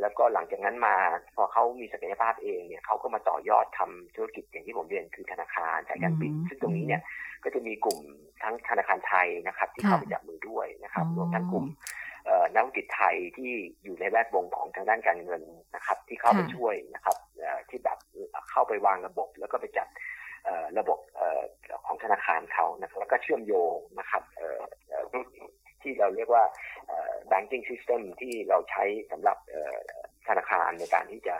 Speaker 2: แล้วก็หลังจากนั้นมาพอเขามีศักยภาพเองเนี่ยเขาก็มาต่อยอดทำธุรกิจอย่างที่ผมเรียนคือธนาคารสายการบิน ซึ่งตรงนี้เนี่ยก็จะมีกลุ่มทั้งธนาคารไทยนะครับ ที่เข้าไปจับมือด้วยนะครับรวมทั้งกลุ่มนักธุรกิจไทยที่อยู่ในแวดวงของทางด้านการเงินนะครับ ที่เข้าไปช่วยนะครับที่แบบเข้าไปวางระบบ แล้วก็ไปจัด ระบบของธนาคารเขานะครับแล้วก็เชื่อมโยงนะครับที่เราเรียกว่า banking system ที่เราใช้สำหรับธนาคารในการที่จะ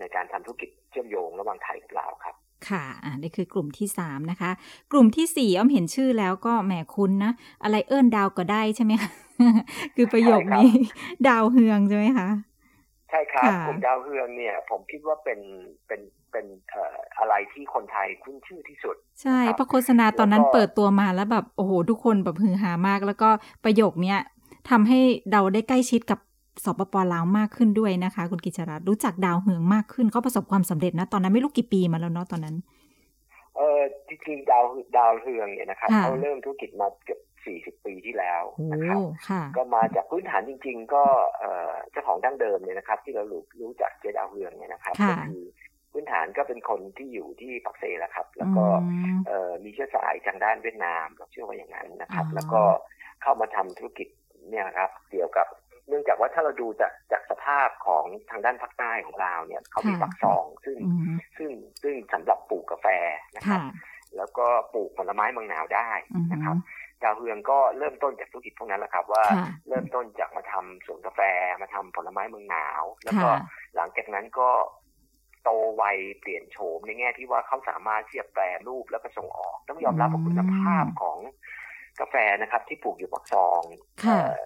Speaker 2: ในการทำธุรกิจเชื่อมโยงระหว่างไทยกับลาวครับ
Speaker 1: ค่ะ อ่านี่คือกลุ่มที่สามนะคะ กลุ่มที่สี่อ้อมเห็นชื่อแล้วก็แหมคุ้นนะ อะไรเอิ้นดาวก็ได้ใช่ไหมคะ คือประโยคนี้ ดาวเฮืองใช่ไหมคะ
Speaker 2: ใช่ครับกลุ่มดาวเฮืองเนี่ย ผมคิดว่าเป็นเป็นเป็นเอ่ออะไรที่คนไทยคุ้นชื่อที่สุด
Speaker 1: ใช่เพราะโฆษณาตอนนั้นเปิดตัวมาแล้วแบบโอ้โหทุกคนแบบฮือฮามาก แล้วก็ประโยคเนี้ยทำให้เราได้ใกล้ชิดกับสปปลาวมากขึ้นด้วยนะคะ คุณกิจรัตรู้จักดาวเฮืองมากขึ้นเขาประสบความสำเร็จนะ ตอนนั้นไม่รู้กี่ปีมาแล้วเนาะตอนนั้น
Speaker 2: เออจริงๆดาวดาวเฮืองเนี่ยนะครับเขาเริ่มธุรกิจมาเกือบ สี่สิบปีที่แล้วนะครับก็มาจากพื้นฐานจริง ๆ ก็เจ้าของดั้งเดิมเนี่ยนะครับ ที่เรารู้รู้จักเจดาวเฮืองเนี่ยนะครับก็คือพื้นฐานก็เป็นคนที่อยู่ที่ปักเซแหละครับ แล้วก็มีเชื้อสายทางด้านเวียดนามเราเชื่อว่าอย่างนั้นนะครับ แล้วก็เข้ามาทำธุรกิจเนี่ยครับเกี่ยวกับเนื่องจากว่าถ้าเราดูจากจากสภาพของทางด้านภาคใต้ของเราเนี่ยเขามีปักซอง ซึ่งซึ่งซึ่งสำหรับปลูกกาแฟนะครับแล้วก็ปลูกผลไม้เมืองหนาวได้นะครับ ดาวเฮืองก็เริ่มต้นจากธุรกิจพวกนั้นแหละครับ ว่าเริ่มต้นจากมาทำสวนกาแฟมาทำผลไม้เมืองหนาว แล้วก็หลังจากนั้นก็โตไวเปลี่ยนโฉมในแง่ที่ว่าเขาสามารถเทียบแปรรูปแล้วก็ส่งออก ต้องยอมรับว่าคุณภาพของกาแฟนะครับ ที่ปลูกอยู่ปักซอง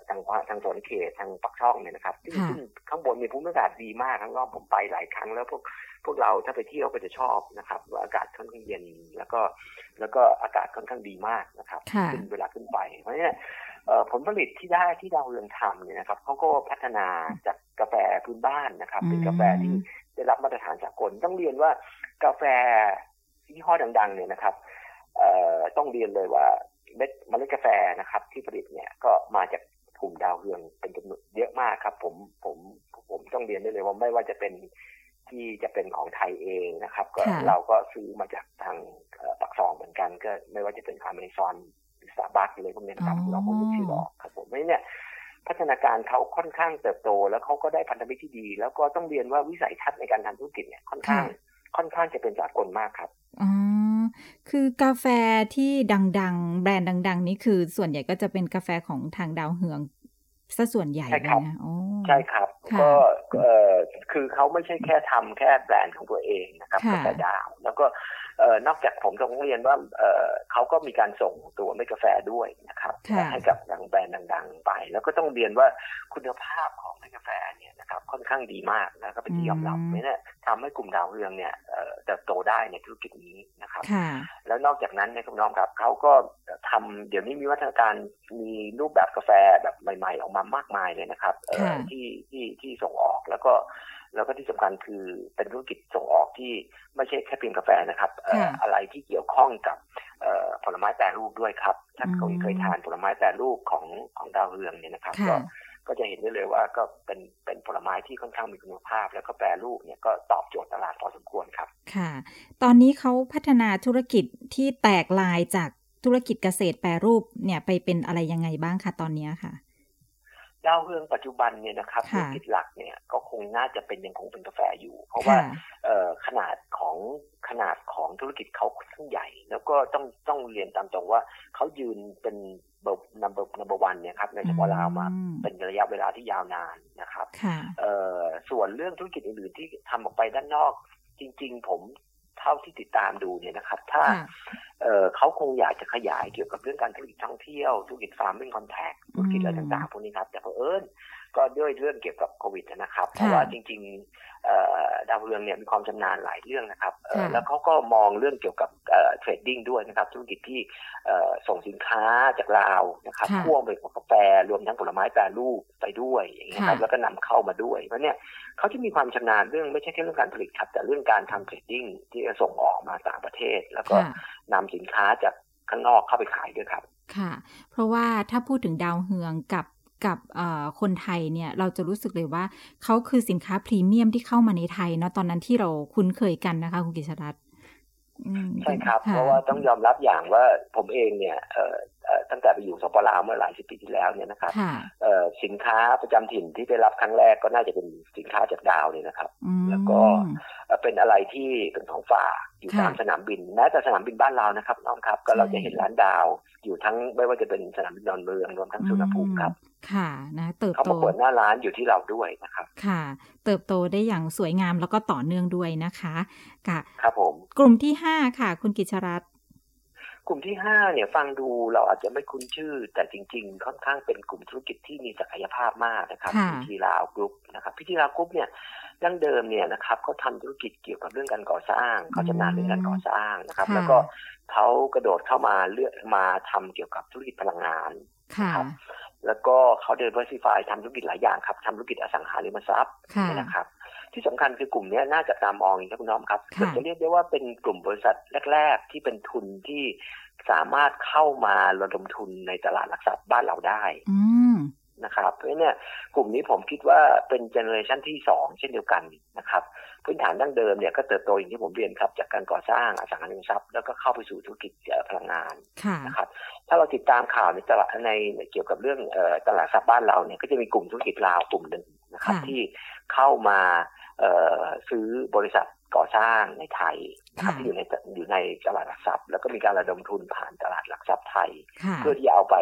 Speaker 2: ทางทางสวนเขตทางปักช่องเนี่ยนะครับซึ่งข้างบนมีภูมิอากาศดีมากทั้งรอบผมไปหลายครั้งแล้วพวก พวกเราถ้าไปเที่ยวก็จะชอบนะครับว่าอากาศค่อนข้างเย็นแล้วก็แล้วก็อากาศค่อนข้างดีมากนะครับขึ้นเวลาขึ้นไป เพราะนี่ผลผลิตที่ได้ที่ดาวเรืองทำเนี่ยนะครับเขาก็พัฒนาจากกาแฟพื้นบ้านนะครับ เป็นกาแฟที่ได้รับมาตรฐานสากลต้องเรียนว่ากาแฟยี่ห้อดัง ๆ เนี่ยนะครับต้องเรียนเลยว่าเม็ดเมล็ดกาแฟนะครับ ที่ผลิตเนี่ยก็มาจากกลุ่มดาวเรืองเป็นจำนวนเยอะมากครับ ผมผมผมต้องเรียนได้เลยว่าไม่ว่าจะเป็น ที่จะเป็นของไทยเองนะครับ ก็เราก็ซื้อมาจากทางปักซองเหมือนกัน ก็ไม่ว่าจะเป็นอเมซอนหรือสตาร์บัคเลยพวกนี้นะครับเราก็ผมที่บอกครับผมไม่เนี่ยพัฒนาการเขาค่อนข้างเติบโต แล้วเขาก็ได้พันธมิตรที่ดี แล้วก็ต้องเรียนว่าวิสัยทัศน์ในการทำธุรกิจเนี่ยค่อนข้างค่อนข้างจะเป็นสากลมากครับ
Speaker 1: อ๋อคือกาแฟที่ดัง ๆ แบรนด์ดัง ๆ นี้คือส่วนใหญ่ก็จะเป็นกาแฟของทางดาวเฮือง ซะส่วนใหญ่
Speaker 2: ใช่ครับใช่ครับ ก็เออคือเขาไม่ใช่แค่ทำแค่แบรนด์ของตัวเองนะครับกาแฟดาว แล้วก็เอ่อ นอกจากผมต้องเรียนว่าเอ่อเขาก็มีการส่งตัวเมกาแฟด้วยนะครับให้กับดังแบรนด์ดัง ๆ ไป แล้วก็ต้องเรียนว่าคุณภาพของเมกาแฟเนี่ยนะครับค่อนข้างดีมากแล้วก็เป็นที่ยอมรับเนี่ยทำให้กลุ่มดาวเรืองเนี่ยเติบโตได้ในธุรกิจนี้นะครับแล้วนอกจากนั้นเนี่ยคุณน้องครับเขาก็ทำเดี๋ยวนี้มีวัฒนการมีรูปแบบกาแฟแบบใหม่ ๆ ออกมามากมายเลยนะครับที่ที่ที่ส่งออกแล้วก็ แล้วก็ที่สำคัญคือเป็นธุรกิจส่งออกที่ไม่ใช่แค่เพียงกาแฟนะครับอะไรที่เกี่ยวข้องกับผลไม้แปรรูปด้วยครับ ถ้าเขาเคยทานผลไม้แปรรูปของของดาวเรืองเนี่ยนะครับก็ก็จะเห็นได้เลยว่าก็เป็นเป็นผลไม้ที่ค่อนข้างมีคุณภาพ แล้วก็แปรรูปเนี่ยก็ตอบโจทย์ตลาดพอสมควรครับ
Speaker 1: ค่ะ ตอนนี้เขาพัฒนาธุรกิจที่แตกลายจากธุรกิจเกษตรแปรรูปเนี่ยไปเป็นอะไรยังไงบ้างคะตอนนี้ค่ะ
Speaker 2: ดาวเฮืองปัจจุบันเนี่ยนะครับธุรกิจหลักเนี่ยก็คงน่าจะเป็นยังคงเป็นกาแฟอยู่ เพราะว่าขนาดของขนาดของธุรกิจเขาค่อนข้างใหญ่ แล้วก็ต้องต้องเรียนตามตรงว่าเขายืนเป็นเบอร์ number number one เนี่ยครับในเฉพาะลาวมาเป็นระยะเวลาที่ยาวนานนะครับส่วนเรื่องธุรกิจอื่นๆที่ทำออกไปด้านนอก จริง ๆ ผม เท่าที่ติดตามดูเนี่ยนะครับ ถ้าเขาคงอยากจะขยายเกี่ยวกับเรื่องการธุรกิจท่องเที่ยวธุรกิจ farming contract ธุรกิจอะไรต่างๆพวกนี้ครับ แต่เพอเอิญ ก็ด้วยเรื่องเกี่ยวกับโควิดนะครับ เพราะว่าจริงๆดาวเรืองเนี่ยมีความชำนาญหลายเรื่องนะครับแล้วเขาก็มองเรื่องเกี่ยวกับ trading ด้วยนะครับ ธุรกิจที่ส่งสินค้าจากลาวนะครับพ่วงไปกับกาแฟรวมทั้งผลไม้แปรรูปไปด้วยอย่างนี้ครับแล้วก็นำเข้ามาด้วย เพราะเนี่ยเขาจะมีความชำนาญเรื่องไม่ใช่แค่เรื่องการผลิตครับแต่เรื่องการทำ trading ที่จะส่งออกมาต่างประเทศ แล้วก็นำสินค้าจากข้างนอกเข้าไปขายด้วยครับ
Speaker 1: ค่ะ เพราะว่าถ้าพูดถึงดาวเฮืองกับ กับคนไทยเนี่ยเราจะรู้สึกเลยว่าเขาคือสินค้าพรีเมียมที่เข้ามาในไทยเนาะตอนนั้นที่เราคุ้นเคยกันนะคะคุณกิษรัตน์
Speaker 2: ใช่ครับ เพราะว่าต้องยอมรับอย่างว่าผมเองเนี่ย ตั้งแต่ไปอยู่สปลาวเมื่อหลายสิบปีที่แล้วเนี่ยนะครับสินค้าประจำถิ่นที่ได้รับครั้งแรกก็น่าจะเป็นสินค้าจากดาวเลยนะครับ แล้วก็เป็นอะไรที่เป็นของฝากอยู่ตามสนามบินแม้แต่สนามบินบ้านเรานะครับน้องครับ ก็เราจะเห็นร้านดาว อยู่ทั้งไม่ว่าจะเป็นสนามบินดอนเมืองรวมทั้งสุวรรณภูมิครับ
Speaker 1: ค่ะนะเติบโต
Speaker 2: เขาประกวดหน้าร้านอยู่ที่เราด้วยนะครับ
Speaker 1: ค่ะ เติบโตได้อย่างสวยงามแล้วก็ต่อเนื่องด้วยนะคะ
Speaker 2: ค่ะครับผม
Speaker 1: กลุ่มที่ห้าค่ะ คุณกิจรัต
Speaker 2: กลุ่มที่ห้าเนี่ยฟังดูเราอาจจะไม่คุ้นชื่อ แต่จริง ๆ ค่อนข้างเป็นกลุ่มธุรกิจที่มีศักยภาพมากนะครับพีทีลาวกรุ๊ปนะครับพีทีลาวกรุ๊ปเนี่ยดั้งเดิมเนี่ยนะครับเขาทาธุรกิจเกี่ยวกับเรื่องการก่อสร้างเขาจะนานเรื่องการก่อสร้างนะครับ แล้วก็เขากระโดดเข้ามาเลือกมาทำเกี่ยวกับธุรกิจพลังงานครับแล้วก็เขาเดินเวอร์ซิฟายทำธุรกิจหลายอย่างครับทำธุรกิจอสังหาริมทรัพย์นะครับ ที่สำคัญคือกลุ่มนี้น่าจะตามองครับคุณน้องครับจะเรียกได้ว่าเป็นกลุ่มบริษัทแรก ๆ ที่เป็นทุนที่สามารถเข้ามาระดมทุนในตลาดหลักทรัพย์บ้านเราได้นะครับเพราะเนี่ยกลุ่มนี้ผมคิดว่าเป็นเจเนอเรชันที่สองเช่นเดียวกันนะครับพื้นฐานดั้งเดิมเนี่ยก็เติบโตอย่างที่ผมเรียนครับ จากการก่อสร้างอสังหาริมทรัพย์แล้วก็เข้าไปสู่ธุรกิจพลังงานนะครับถ้าเราติดตามข่าวในตลาดในเกี่ยวกับเรื่องตลาดทรัพย์บ้านเราเนี่ยก็จะมีกลุ่มธุรกิจลาวกลุ่มหนึ่งนะครับที่เข้ามา ซื้อบริษัทก่อสร้างในไทยนะครับที่อยู่ในอยู่ในตลาดหลักทรัพย์ แล้วก็มีการระดมทุนผ่านตลาดหลักทรัพย์ไทย เพื่อที่เอาไป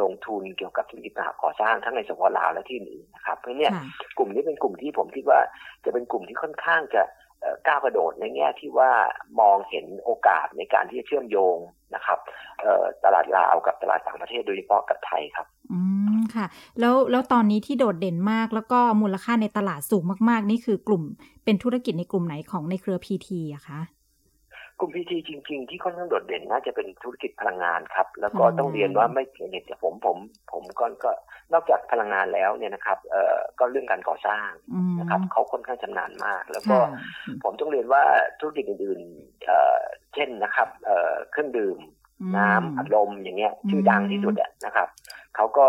Speaker 2: ลงทุนเกี่ยวกับธุรกิจก่อสร้างทั้งในสปปลาวและที่อื่นนะครับเพราะเนี่ยกลุ่มนี้เป็นกลุ่มที่ผมคิดว่าจะเป็นกลุ่มที่ค่อนข้างจะ ก้าวกระโดดในแง่ที่ว่ามองเห็นโอกาสในการที่จะเชื่อมโยงนะครับตลาดลาวกับตลาดต่างประเทศโดยเฉพาะกับไทยครับ
Speaker 1: อืมค่ะ แล้วแล้วตอนนี้ที่โดดเด่นมาก แล้วก็มูลค่าในตลาดสูงมาก ๆ นี่คือกลุ่มเป็นธุรกิจในกลุ่มไหนของในเครือพีทีอะคะ
Speaker 2: ลุ่มพีทีจริง ๆ ที่ค่อนข้างโดดเด่นน่าจะเป็นธุรกิจพลังงานครับ แล้วก็ต้องเรียนว่าไม่เพียงแต่ผมผม ผมก็ก็นอกจากพลังงานแล้วเนี่ยนะครับเอ่อก็เรื่องการก่อสร้างนะครับเขาค่อนข้างชำนาญมาก แล้วก็ผมต้องเรียนว่าธุรกิจอื่นๆเอ่อเช่นนะครับเอ่อเครื่องดื่มน้ำอัดลมอย่างเงี้ยชื่อดังที่สุดนะครับเขาก็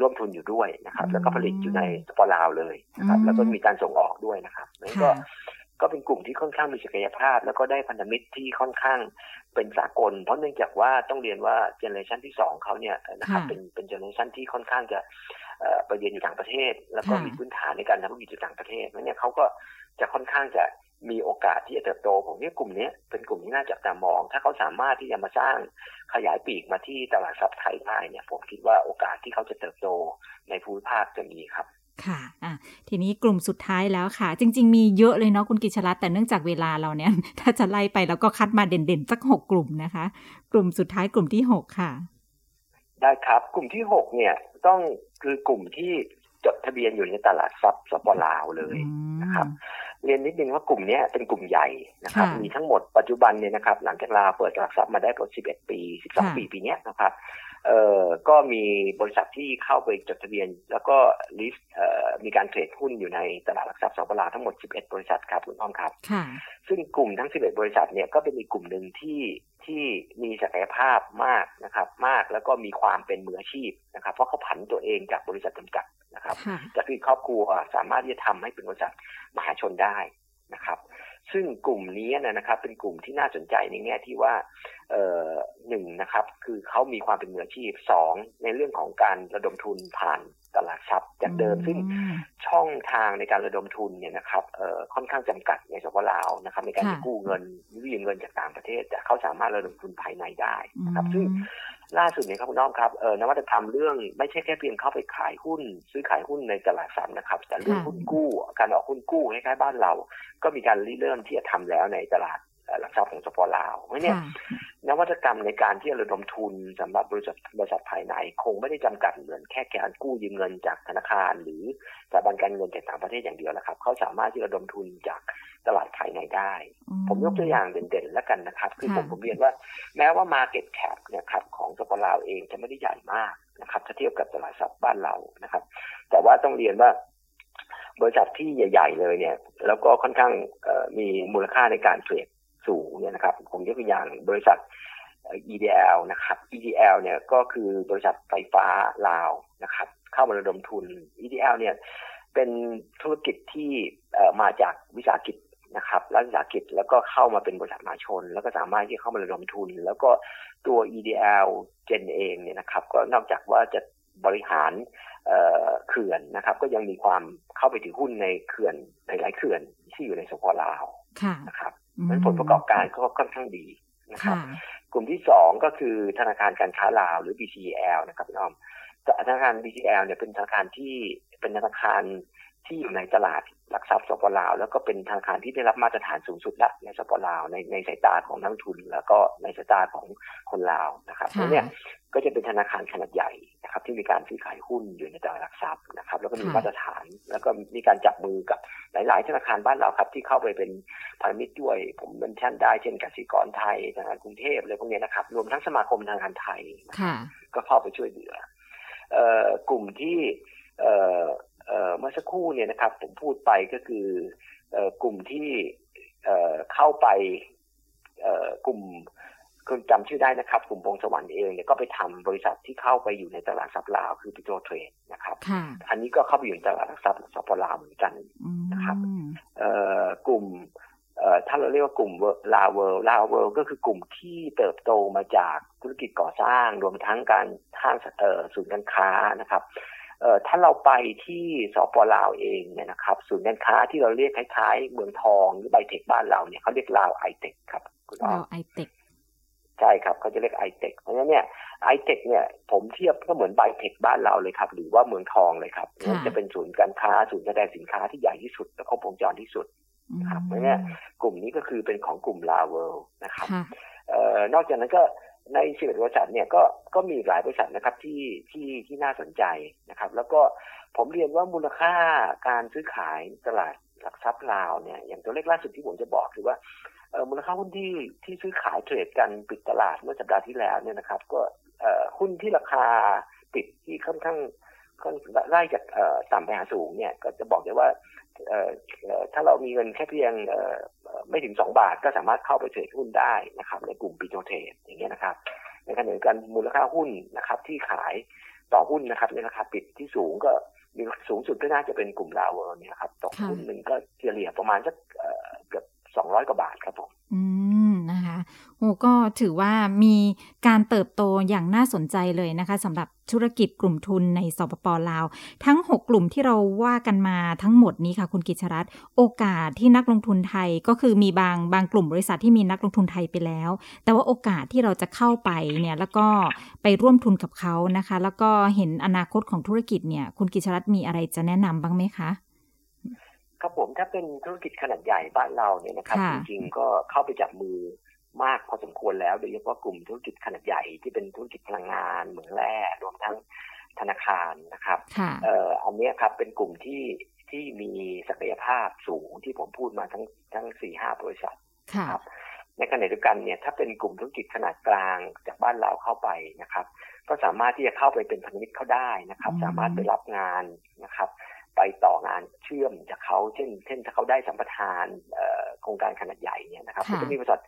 Speaker 2: ร่วมทุนอยู่ด้วยนะครับ แล้วก็ผลิตอยู่ในสปอร์ลาวเลยนะครับแล้วก็มีการส่งออกด้วยนะครับแล้วก็ ก็เป็นกลุ่มที่ค่อนข้างมีศักยภาพ แล้วก็ได้พันธมิตรที่ค่อนข้างเป็นสากล เพราะเนื่องจากว่าต้องเรียนว่า generation ที่สองเขาเนี่ยนะครับเป็นเป็น generation ที่ค่อนข้างจะไปเรียนอยู่ต่างประเทศ แล้วก็มีพื้นฐานในการทำธุรกิจอยู่ต่างประเทศเพราะเนี่ยเขาก็จะค่อนข้างจะมีโอกาสที่จะเติบโตผมว่ากลุ่มนี้เป็นกลุ่มที่น่าจับตามอง ถ้าเขาสามารถที่จะมาสร้างขยายปีกมาที่ตลาดหลักทรัพย์ไทยได้เนี่ยผมคิดว่าโอกาสที่เขาจะเติบโตในภูมิภาคจะมีครับ
Speaker 1: ค่ะอะ ทีนี้กลุ่มสุดท้ายแล้วค่ะ จริง ๆ มีเยอะเลยเนาะคุณกิชรัตแต่เนื่องจากเวลาเราเนี่ย ถ้าจะไล่ไปเราก็คัดมาเด่นๆ สักหกกลุ่มนะคะ กลุ่มสุดท้ายกลุ่มที่หกค่ะ
Speaker 2: ได้ครับ กลุ่มที่หกเนี่ย ต้องคือกลุ่มที่จดทะเบียนอยู่ในตลาดทรัพย์สปลาวเลยนะครับ เรียนนิดนึงว่ากลุ่มนี้เป็นกลุ่มใหญ่นะครับ มีทั้งหมดปัจจุบันเนี่ยนะครับ หลังจากลาเปิดตลาดทรัพย์มาได้ประมาณ11 ปี 12 ปีปีนี้นะครับ เอ่อก็มีบริษัทที่เข้าไปจดทะเบียน แล้วก็ลิสต์เอ่อมีการเทรดหุ้นอยู่ในตลาดหลักทรัพย์สปลาวทั้งหมด 11 บริษัทครับคุณอ้อมครับซึ่งกลุ่มทั้ง 11 บริษัทเนี่ยก็เป็นอีกกลุ่มหนึ่งที่ที่มีศักยภาพมากนะครับ มากแล้วก็มีความเป็นมืออาชีพนะครับ เพราะเขาผันตัวเองจากบริษัทจำกัดนะครับจากที่ครอบครัวสามารถที่จะทำให้เป็นบริษัทมหาชนได้นะครับ ซึ่งกลุ่มนี้นะครับ เป็นกลุ่มที่น่าสนใจในแง่ที่ว่า หนึ่งนะครับ คือเขามีความเป็นมืออาชีพสองในเรื่องของการระดมทุนผ่านตลาดทรัพย์จากเดิมซึ่งช่องทางในการระดมทุนเนี่ยนะครับค่อนข้างจำกัดในสปลาวนะครับ ในการกู้เงินยืมเงินจากต่างประเทศแต่เขาสามารถระดมทุนภายในได้นะครับ ซึ่งล่าสุดเนี่ยครับคุณน้องครับเออนวัตกรรมเรื่องไม่ใช่แค่เพียงเข้าไปขายหุ้น ซื้อขายหุ้นในตลาดทรัพย์นะครับ แต่เรื่องหุ้นกู้ การออกหุ้นกู้คล้ายๆบ้านเรา ก็มีการริเริ่มที่จะทำแล้วในตลาด หลักทรัพย์ของสปป.ลาวเพราะเนี่ยนวัตกรรมในการที่จะระดมทุนสำหรับบริษัทบริษัทภายใน คงไม่ได้จำกัดเหมือนแค่การกู้ยืมเงินจากธนาคาร หรือสถาบันการเงินจากต่างประเทศอย่างเดียวนะครับเขาสามารถที่ระดมทุนจากตลาดภายในได้ ผมยกตัวอย่างเด่นๆแล้วกันนะครับ คือผมผมเรียนว่า แม้ว่า Market Cap เนี่ยครับของสปป.ลาวเองจะไม่ได้ใหญ่มากนะครับ ถ้าเทียบกับตลาดหลักทรัพย์บ้านเรานะครับ แต่ว่าต้องเรียนว่าบริษัทที่ใหญ่ ๆ เลยเนี่ย แล้วก็ค่อนข้างมีมูลค่าในการเทรด สูงเนี่ยนะครับผมยกตัวอย่างบริษัท EDL นะครับ EDL เนี่ยก็คือบริษัทไฟฟ้าลาวนะครับ เข้ามาระดมทุน EDL เนี่ยเป็นธุรกิจที่มาจากวิสาหกิจนะครับรัฐวิสาหกิจแล้วก็เข้ามาเป็นบริษัทมาชน แล้วก็สามารถที่เข้ามาระดมทุน แล้วก็ตัว EDL เจนเองเนี่ยนะครับ ก็นอกจากว่าจะบริหารเขื่อนนะครับ ก็ยังมีความเข้าไปถือหุ้นในเขื่อนหลายๆเขื่อนที่อยู่ในสปปลาวนะครับ นั้นผลประกอบการก็ค่อนข้างดีนะครับ กลุ่มที่สองก็คือธนาคารการค้าลาวหรือ BCL นะครับพี่น้องธนาคาร BCL เนี่ยเป็นธนาคารที่เป็นธนาคารที่อยู่ในตลาด หลักทรัพย์สปลาว แล้วก็เป็นธนาคารที่ได้รับมาตรฐานสูงสุดละในสปลาวในในสายตาของนักทุน แล้วก็ในสายตาของคนลาวนะครับเพราะเนี่ยก็จะเป็นธนาคารขนาดใหญ่นะครับที่มีการซื้อขายหุ้นอยู่ในตลาดหลักทรัพย์นะครับ แล้วก็มีมาตรฐาน แล้วก็มีการจับมือกับหลาย ๆ ธนาคารบ้านเราครับ ที่เข้าไปเป็นพันธมิตรด้วย ผมเป็นท่านได้เช่นกสิกรไทยธนาคารกรุงเทพอะไรพวกนี้นะครับ รวมทั้งสมาคมธนาคารไทยก็เข้าไปช่วยเหลือกลุ่มที่ เมื่อสักครู่เนี่ยนะครับ ผมพูดไปก็คือกลุ่มที่เข้าไปกลุ่มคุณจำชื่อได้นะครับ กลุ่มพงสะหวันเองเนี่ยก็ไปทำบริษัทที่เข้าไปอยู่ในตลาดทรัพย์ลาวคือปิโตรเทรดนะครับ อันนี้ก็เข้าไปอยู่ในตลาดทรัพย์ทรัพย์ลาวเหมือนกันนะครับกลุ่มถ้าเราเรียกว่ากลุ่มลาวเวิลด์ลาวเวิลด์ก็คือกลุ่มที่เติบโตมาจากธุรกิจก่อสร้างรวมทั้งการท้างศูนย์การค้านะครับเอ่อ ถ้าเราไปที่สปป.ลาวเองเนี่ยนะครับศูนย์การค้าที่เราเรียกคล้ายๆ เมืองทองหรือไบเทคบ้านเราเนี่ยเขาเรียกลาวไอเทคครับ
Speaker 1: คุณลาวไอเทค
Speaker 2: ใช่ครับเขาจะเรียกไอเทคเพราะฉะนั้นเนี่ยไอเทคเนี่ยผมเทียบก็เหมือนไบเทคบ้านเราเลยครับ หรือว่าเมืองทองเลยครับจะเป็นศูนย์การค้าศูนย์แสดงสินค้าที่ใหญ่ที่สุดและครบวงจรที่สุดครับเพราะนี้กลุ่มนี้ก็คือเป็นของกลุ่มลาวเวิลด์นะครับเอ่อนอกจากนั้นก็ ในสิบเอ็ดบริษัทเนี่ยก็ก็มีหลายบริษัทนะครับที่ที่ที่น่าสนใจนะครับ แล้วก็ผมเรียนว่ามูลค่าการซื้อขายตลาดหลักทรัพย์ลาวเนี่ยอย่างตัวเลขล่าสุดที่ผมจะบอกคือว่าเออมูลค่าหุ้นที่ที่ซื้อขายเทรดกันปิดตลาดเมื่อสัปดาห์ที่แล้วเนี่ยนะครับ ก็เออหุ้นที่ราคาปิดที่ค่อนข้างค่อนไล่จากต่ำไปหาสูงเนี่ยก็จะบอกได้ว่าถ้าเรามีเงินแค่เพียง ไม่ถึงสองบาทก็สามารถเข้าไปเทรดหุ้นได้นะครับ ในกลุ่มปิโตเทรดอย่างเงี้ยนะครับ ในขณะเดียวกันมูลค่าหุ้นนะครับ ที่ขายต่อหุ้นนะครับในราคาปิดที่สูงก็มีสูงสุดก็น่าจะเป็นกลุ่มลาวเวอร์เนี่ยครับต่อหุ้นหนึ่งก็เฉลี่ยประมาณสักเกือบสองร้อยกว่าบาทครับผม
Speaker 1: อืม โอ้ก็ถือว่ามีการเติบโตอย่างน่าสนใจเลยนะคะสำหรับธุรกิจกลุ่มทุนในสปปลาว ทั้ง 6 กลุ่มที่เราว่ากันมาทั้งหมดนี้ค่ะคุณกิจรัตโอกาสที่นักลงทุนไทยก็คือมีบางบางกลุ่มบริษัทที่มีนักลงทุนไทยไปแล้ว แต่ว่าโอกาสที่เราจะเข้าไปเนี่ยแล้วก็ไปร่วมทุนกับเขานะคะ แล้วก็เห็นอนาคตของธุรกิจเนี่ยคุณกิจรัตมีอะไรจะแนะนำบ้างไหมคะ
Speaker 2: ครับผมถ้าเป็นธุรกิจขนาดใหญ่บ้านเราเนี่ยนะครับ จริงๆก็เข้าไปจับมือ มากพอสมควรแล้วโดยเฉพาะกลุ่มธุรกิจขนาดใหญ่ที่เป็นธุรกิจพลังงานเหมืองแร่รวมทั้งธนาคารนะครับเอ่ออันนี้ครับเป็นกลุ่มที่ที่มีศักยภาพสูงที่ผมพูดมาทั้งทั้งสี่ห้าบริษัทครับในขณะเดียวกันเนี่ยถ้าเป็นกลุ่มธุรกิจขนาดกลางจากบ้านเราเข้าไปนะครับ ก็สามารถที่จะเข้าไปเป็นพันธมิตรเขาได้นะครับ สามารถไปรับงานนะครับ ไปต่องานเชื่อมจากเขาเช่น เช่นถ้าเขาได้สัมปทานโครงการขนาดใหญ่เนี่ยนะครับก็จะมีบริษัท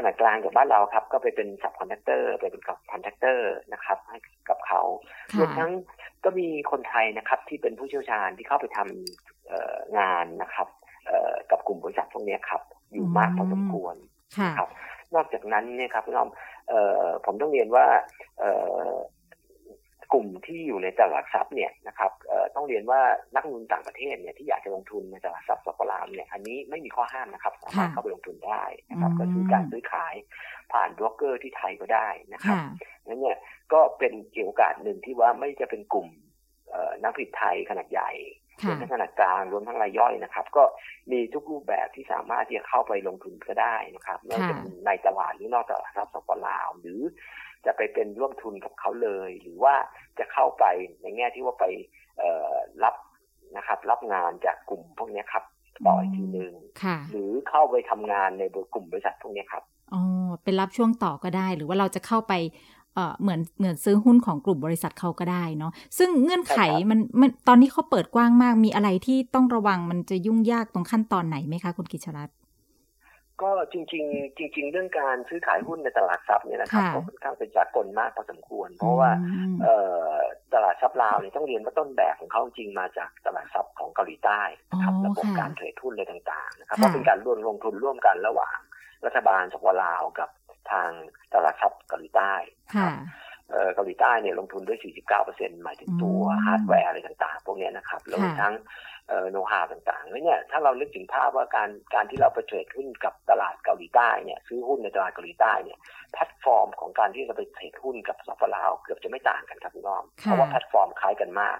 Speaker 2: ขนาดกลางจากบ้านเราครับ ก็ไปเป็น subcontractor ไปเป็น subcontractor นะครับให้กับเขารวมทั้งก็มีคนไทยนะครับที่เป็นผู้เชี่ยวชาญที่เข้าไปทำงานนะครับกับกลุ่มบริษัทพวกนี้ครับ อยู่มากพอสมควรครับ นอกจากนั้นเนี่ยครับพี่น้องผมต้องเรียนว่า กลุ่มที่อยู่ในตลาดทรัพย์เนี่ยนะครับต้องเรียนว่านักลงทุนต่างประเทศเนี่ยที่อยากจะลงทุนในตลาดทรัพย์สปลาวเนี่ยอันนี้ไม่มีข้อห้ามนะครับสามารถเข้าไปลงทุนได้นะครับก็คือการซื้อขายผ่านบล็อกเกอร์ที่ไทยก็ได้นะครับนั้นเนี่ยก็เป็นเกี่ยวกับหนึ่งที่ว่าไม่จะเป็นกลุ่มนักผลิตไทยขนาดใหญ่รวมทั้งขนาดกลางรวมทั้งรายย่อยนะครับ ก็มีทุกรูปแบบที่สามารถที่จะเข้าไปลงทุนก็ได้นะครับไม่ว่าจะในตลาดหรือนอกตลาดทรัพย์สปลาว หรือ จะไปเป็นร่วมทุนกับเขาเลย หรือว่าจะเข้าไปในแง่ที่ว่าไปรับนะครับ รับงานจากกลุ่มพวกนี้ครับต่ออีกทีหนึ่งหรือเข้าไปทำงานในกลุ่มบริษัทพวกนี้ครับ
Speaker 1: อ๋อเป็นรับช่วงต่อก็ได้ หรือว่าเราจะเข้าไปเหมือนเหมือนซื้อหุ้นของกลุ่มบริษัทเขาก็ได้เนาะซึ่งเงื่อนไขมันมันตอนนี้เขาเปิดกว้างมากมีอะไรที่ต้องระวังมันจะยุ่งยากตรงขั้นตอนไหนไหมคะคุณกิจรัตน์
Speaker 2: ก็จริง ๆ จริง ๆ เรื่องการซื้อขายหุ้นในตลาดทรัพย์เนี่ยนะครับก็ค่อนข้างเป็นจากลมากพอสมควร เพราะว่าตลาดทรัพย์ลาวเนี่ยต้องเรียนว่าต้นแบบของเขาจริงมาจากตลาดทรัพย์ของเกาหลีใต้นะครับระบบการเทรดหุ้นอะไรต่างๆนะครับเพราะเป็นการร่วมลงทุนร่วมกันระหว่าง รัฐบาลสปป.ลาวกับทางตลาดหลักทรัพย์เกาหลีใต้เกาหลีใต้เนี่ยลงทุนด้วย 49%หมายถึงตัวฮาร์ดแวร์อะไรต่างๆ พวกนี้นะครับรวมทั้ง โน้ตฮาต่างๆแล้วเนี่ยถ้าเรานึกถึงภาพว่าการการที่เราไป trade หุ้นกับตลาดเกาหลีใต้เนี่ยซื้อหุ้นในตลาดเกาหลีใต้เนี่ยแพลตฟอร์มของการที่เราไป trade หุ้นกับสปป.ลาวเกือบจะไม่ต่างกันครับพี่น้องเพราะว่าแพลตฟอร์มคล้ายกันมาก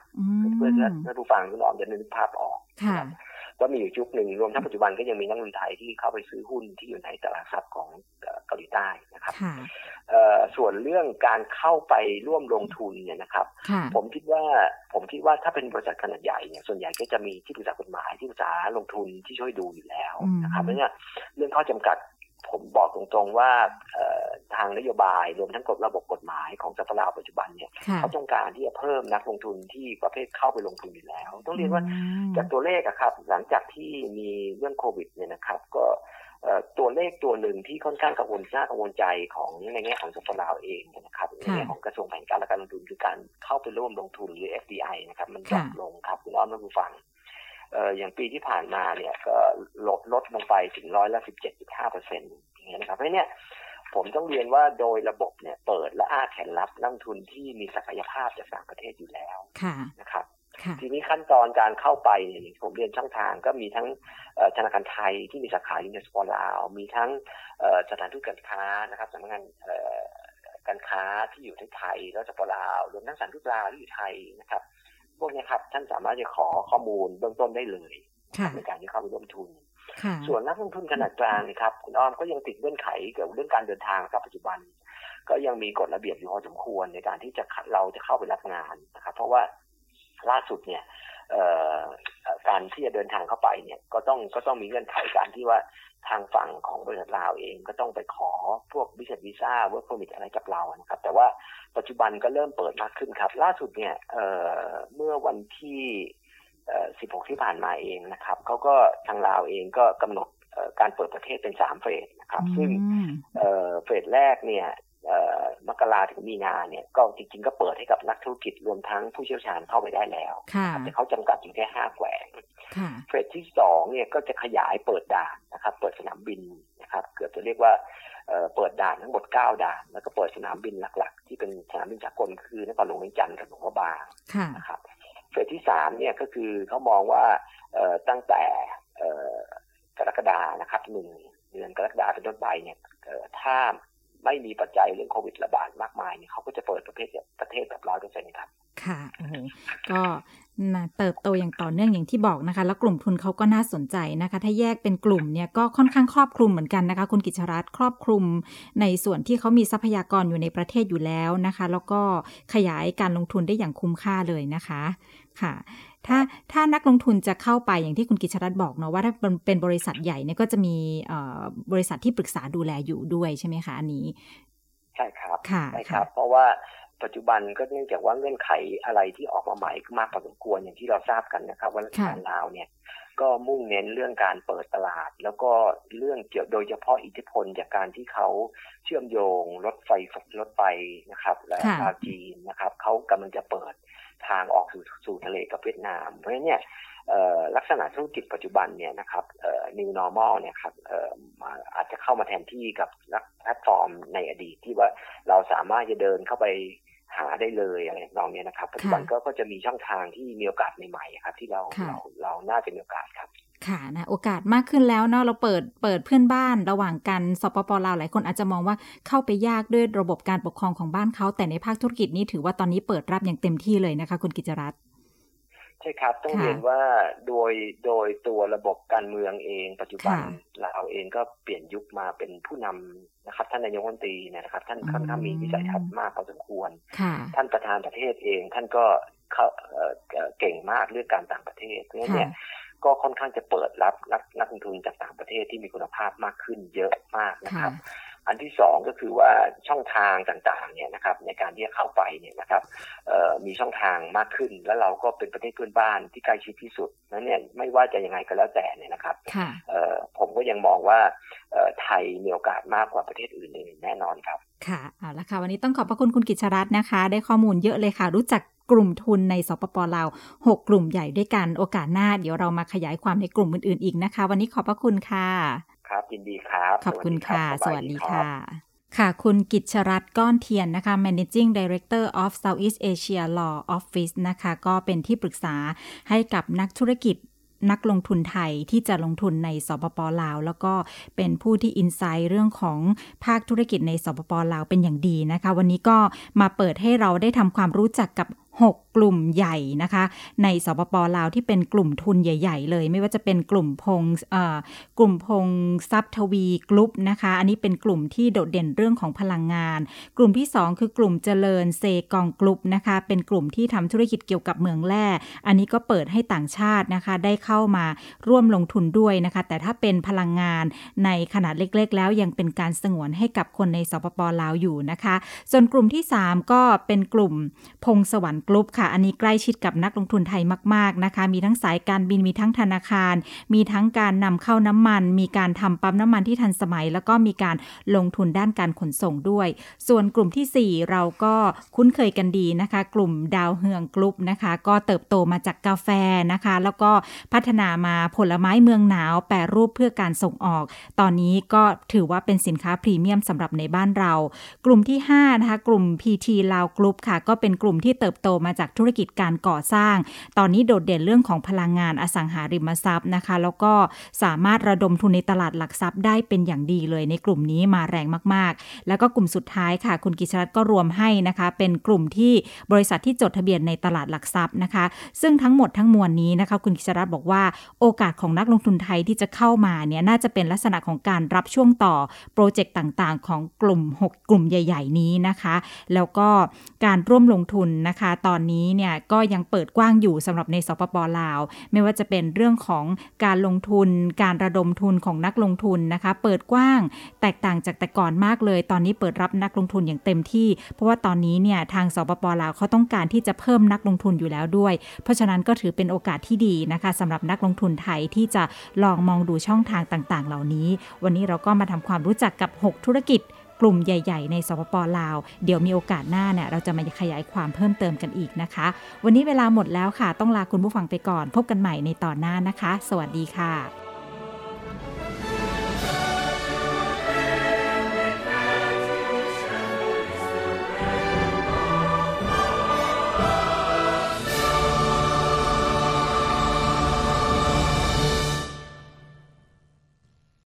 Speaker 2: เพื่อท่านผู้ฟังพี่น้องจะนึกภาพออก ก็มีอยู่ยุคหนึ่งรวมทั้งปัจจุบันก็ยังมีนักลงทุนไทยที่เข้าไปซื้อหุ้นที่อยู่ในตลาดทรัพย์ของเกาหลีใต้นะครับส่วนเรื่องการเข้าไปร่วมลงทุนเนี่ยนะครับ ผมคิดว่าผมคิดว่าถ้าเป็นบริษัทขนาดใหญ่เนี่ยส่วนใหญ่ก็จะมีที่ปรึกษากฎหมายที่ปรึกษาลงทุนที่ช่วยดูอยู่แล้วนะครับเพราะเนี่ยเรื่องข้อจำกัดผมบอกตรงๆว่า ทางนโยบาย รวมทั้งกฎระบบกฎหมายของสปลาวปัจจุบันเนี่ยเขาต้องการที่จะเพิ่มนักลงทุนที่ประเภทเข้าไปลงทุนอยู่แล้ว ต้องเรียนว่าจากตัวเลขอะครับ หลังจากที่มีเรื่องโควิดเนี่ยนะครับ ก็ตัวเลขตัวหนึ่งที่ค่อนข้างกังวลน่ากังวลใจของในแง่ของสปลาวเองนะครับในแง่ของกระทรวงแผนการและการลงทุนคือการเข้าไปร่วมลงทุนหรือ FDI นะครับมันลดลงครับคุณอ้อมและคุณฟังอย่างปีที่ผ่านมาเนี่ยก็ลดลดลงไปถึงร้อยละสิบเจ็ดจุดห้าเปอร์เซ็นต์อย่างเงี้ยนะครับเพราะเนี่ย ผมต้องเรียนว่าโดยระบบเนี่ยเปิดและอ้าแขนรับนักทุนที่มีศักยภาพจากต่างประเทศอยู่แล้วนะครับทีนี้ขั้นตอนการเข้าไปเนี่ยผมเรียนช่องทางก็มีทั้งธนาคารไทยที่มีสาขาอยู่ในสปอร์ลาว มีทั้งสถานทูตการค้านะครับสำนักงานการค้าที่อยู่ที่ไทยแล้วสปอร์ลาวรวมทั้งสถานทูตลาวที่อยู่ไทยนะครับ พวกนี้ครับท่านสามารถจะขอข้อมูลเบื้องต้นได้เลยในการที่เข้าไปร่วมทุน ส่วนนักลงทุนขนาดกลางนะครับคุณอ้อมก็ยังติดเงื่อนไขเกี่ยวกับเรื่องการเดินทางกับปัจจุบัน ก็ยังมีกฎระเบียบอยู่พอสมควรในการที่จะเราจะเข้าไปรับงานนะครับ เพราะว่าล่าสุดเนี่ยการที่จะเดินทางเข้าไปเนี่ยก็ต้องก็ต้องมีเงื่อนไขการที่ว่าทางฝั่งของบริษัทลาวเองก็ต้องไปขอพวกวิสวีซ่า work permit อะไรกับเรานะครับ แต่ว่าปัจจุบันก็เริ่มเปิดมากขึ้นครับ ล่าสุดเนี่ยเมื่อวันที่ 16 ที่ผ่านมาเองนะครับเขาก็ทางลาวเองก็กำหนดการเปิดประเทศเป็นสามเฟสนะครับ ซึ่งเฟสแรกเนี่ยมกราถึงมีนาเนี่ยก็จริงๆ ก็เปิดให้กับนักธุรกิจรวมทั้งผู้เชี่ยวชาญเข้าไปได้แล้วแต่เขาจำกัดอยู่แค่ห้าแขวงเฟสที่สองเนี่ยก็จะขยายเปิดด่านนะครับ เปิดสนามบินนะครับ เกือบจะเรียกว่าเปิดด่านทั้งหมดเก้าด่าน แล้วก็เปิดสนามบินหลักๆ ที่เป็นสนามบินจากลคือนครหลวงเวียงจันทร์กับหลวงพ่อบางนะครับเฟสที่สามเนี่ยก็คือเขามองว่าตั้งแต่กรกฎานะครับหนึ่งเดือนกรกฎาเป็นต้นไปเนี่ยถ้าไม่มีปัจจัยเรื่องโควิดระบาดมากมายเนี่ยเขาก็จะเปิดประเทศประเทศแบบร้อยเปอร์เซ็นต์ครับ
Speaker 1: ค่ะก็เติบโตอย่างต่อเนื่องอย่างที่บอกนะคะ แล้วกลุ่มทุนเขาก็น่าสนใจนะคะ ถ้าแยกเป็นกลุ่มเนี่ยก็ค่อนข้างครอบคลุมเหมือนกันนะคะ คุณกิจรัตครอบคลุมในส่วนที่เขามีทรัพยากรอยู่ในประเทศอยู่แล้วนะคะ แล้วก็ขยายการลงทุนได้อย่างคุ้มค่าเลยนะคะ ค่ะ ถ้าถ้านักลงทุนจะเข้าไปอย่างที่คุณกิจรัตบอกเนาะว่าถ้าเป็นบริษัทใหญ่เนี่ยก็จะมีบริษัทที่ปรึกษาดูแลอยู่ด้วยใช่ไหมคะอันนี้
Speaker 2: ใช่ครับใช่ครับ เพราะว่าปัจจุบันก็เนื่องจากว่าเงื่อนไขอะไรที่ออกมาใหม่มากพอสมควรอย่างที่เราทราบกันนะครับว่ารัฐบาลลาวเนี่ยก็มุ่งเน้นเรื่องการเปิดตลาด แล้วก็เรื่องเกี่ยวโดยเฉพาะอิทธิพลจากการที่เขาเชื่อมโยงรถไฟรถไฟนะครับ และชาวจีนนะครับเขากำลังจะเปิด ทางออกสู่สู่ทะเลกับเวียดนาม เพราะฉะนั้นเนี่ยลักษณะธุรกิจปัจจุบันเนี่ยนะครับ new normal เนี่ยครับอาจจะเข้ามาแทนที่กับแพลตฟอร์มในอดีตที่ว่าเราสามารถจะเดินเข้าไปหาได้เลยอะไรนองนี้นะครับปัจจุบันก็ก็จะมีช่องทางที่มีโอกาสใหม่ๆครับ ที่เราเราเราน่าจะมีโอกาสครับ
Speaker 1: ค่ะนะโอกาสมากขึ้นแล้วเนาะเราเปิดเปิดเพื่อนบ้านระหว่างกันสปปลาวหลายคนอาจจะมองว่าเข้าไปยากด้วยระบบการปกครองของบ้านเขา แต่ในภาคธุรกิจนี้ถือว่าตอนนี้เปิดรับอย่างเต็มที่เลยนะคะ คุณกิจรัตน์
Speaker 2: ใช่ครับ ต้องเรียนว่าโดยโดยตัวระบบการเมืองเอง ปัจจุบันเราเองก็เปลี่ยนยุคมาเป็นผู้นำนะครับ ท่านนายกรัฐมนตรีนะครับ ท่านค่อนข้างมีวิสัยทัศน์มากพอสมควร ท่านประธานประเทศเอง ท่านก็เขาเก่งมากเรื่องการต่างประเทศเพราะฉะนั้นเนี่ย ก็ค่อนข้างจะเปิดรับนักนักลงทุนจากต่างประเทศที่มีคุณภาพมากขึ้นเยอะมากนะครับ อันที่สองก็คือว่าช่องทางต่างๆเนี่ยนะครับในการที่จะเข้าไปเนี่ยนะครับมีช่องทางมากขึ้น แล้วเราก็เป็นประเทศเพื่อนบ้านที่ใกล้ชิดที่สุดนั้นเนี่ยไม่ว่าจะยังไงก็แล้วแต่เนี่ยนะครับผมก็ยังมองว่าไทยมีโอกาสมากกว่าประเทศอื่นแน่นอนครับ
Speaker 1: ค่ะเอาละค่ะวันนี้ต้องขอบพระคุณคุณกิจรัตน์นะคะ ได้ข้อมูลเยอะเลยค่ะ รู้จัก กลุ่มทุนในสปปลาว6กลุ่มใหญ่ด้วยกันโอกาสหน้า เดี๋ยวเรามาขยายความในกลุ่มอื่นๆอีกนะคะ วันนี้ขอบพระคุณค่ะ
Speaker 2: ครับยินดีครับ
Speaker 1: ขอบคุณค่ะ สวัสดีค่ะค่ะคุณกิจชรัตก้อนเทียนนะคะ Managing Director of Southeast Asia Law Office นะคะ ก็เป็นที่ปรึกษาให้กับนักธุรกิจนักลงทุนไทยที่จะลงทุนในสปปลาว แล้วก็เป็นผู้ที่อินไซต์เรื่องของภาคธุรกิจในสปปลาวเป็นอย่างดีนะคะ วันนี้ก็มาเปิดให้เราได้ทำความรู้จักกับ 6 กลุ่มใหญ่นะคะ ในสปปลาวที่เป็นกลุ่มทุนใหญ่ ๆ เลย ไม่ว่าจะเป็นกลุ่มพงกลุ่มพงทรัพย์ทวีกลุ่มนะคะ อันนี้เป็นกลุ่มที่โดดเด่นเรื่องของพลังงาน กลุ่มที่ 2 คือกลุ่มเจริญเซกองกลุ่มนะคะ เป็นกลุ่มที่ทำธุรกิจเกี่ยวกับเมืองแร่อันนี้ก็เปิดให้ต่างชาตินะคะ ได้เข้ามาร่วมลงทุนด้วยนะคะ แต่ถ้าเป็นพลังงานในขนาดเล็ก ๆ แล้วยังเป็นการสงวนให้กับคนในสปปลาวอยู่นะคะ ส่วนกลุ่มที่ 3 ก็เป็นกลุ่มพงสวรรค์กลุ่มค่ะ อันนี้ใกล้ชิดกับนักลงทุนไทยมาก ๆ นะคะ มีทั้งสายการบินมีทั้งธนาคาร มีทั้งการนำเข้าน้ำมัน มีการทำปั๊มน้ำมันที่ทันสมัย แล้วก็มีการลงทุนด้านการขนส่งด้วย ส่วนกลุ่มที่ 4 เราก็คุ้นเคยกันดีนะคะ กลุ่มดาวเฮืองกลุ่มนะคะ ก็เติบโตมาจากกาแฟนะคะ แล้วก็พัฒนามาผลไม้เมืองหนาว แปรรูปเพื่อการส่งออก ตอนนี้ก็ถือว่าเป็นสินค้าพรีเมียมสำหรับในบ้านเรา กลุ่มที่5นะคะกลุ่ม PT ลาวกลุ่มค่ะ ก็เป็นกลุ่มที่เติบโตมาจากธุรกิจการก่อสร้าง ตอนนี้โดดเด่นเรื่องของพลังงานอสังหาริมทรัพย์นะคะ แล้วก็สามารถระดมทุนในตลาดหลักทรัพย์ได้เป็นอย่างดีเลยในกลุ่มนี้มาแรงมากๆ แล้วก็กลุ่มสุดท้ายค่ะ คุณกิชรัตก็รวมให้นะคะ เป็นกลุ่มที่บริษัทที่จดทะเบียนในตลาดหลักทรัพย์นะคะ ซึ่งทั้งหมดทั้งมวลนี้นะคะ คุณกิชรัตบอกว่าโอกาสของนักลงทุนไทยที่จะเข้ามาเนี่ยน่าจะเป็นลักษณะของการรับช่วงต่อโปรเจกต์ต่างๆ ของกลุ่ม 6 กลุ่มใหญ่ ๆ นี้นะคะ แล้วก็การร่วมลงทุนนะคะตอนนี้เนี่ยก็ยังเปิดกว้างอยู่สำหรับในสปปลาว ไม่ว่าจะเป็นเรื่องของการลงทุน การระดมทุนของนักลงทุนนะคะ เปิดกว้างแตกต่างจากแต่ก่อนมากเลย ตอนนี้เปิดรับนักลงทุนอย่างเต็มที่ เพราะว่าตอนนี้เนี่ยทางสปปลาวเขาต้องการที่จะเพิ่มนักลงทุนอยู่แล้วด้วย เพราะฉะนั้นก็ถือเป็นโอกาสที่ดีนะคะสำหรับนักลงทุนไทยที่จะลองมองดูช่องทางต่างๆ เหล่านี้ วันนี้เราก็มาทำความรู้จักกับ 6 ธุรกิจ กลุ่มใหญ่ ๆ ในสปปลาว เดี๋ยวมีโอกาสหน้าเนี่ยเราจะมาขยายความเพิ่มเติมกันอีกนะคะ วันนี้เวลาหมดแล้วค่ะ ต้องลาคุณผู้ฟังไปก่อน พบกันใหม่ในตอนหน้านะคะ สวัสดีค่ะ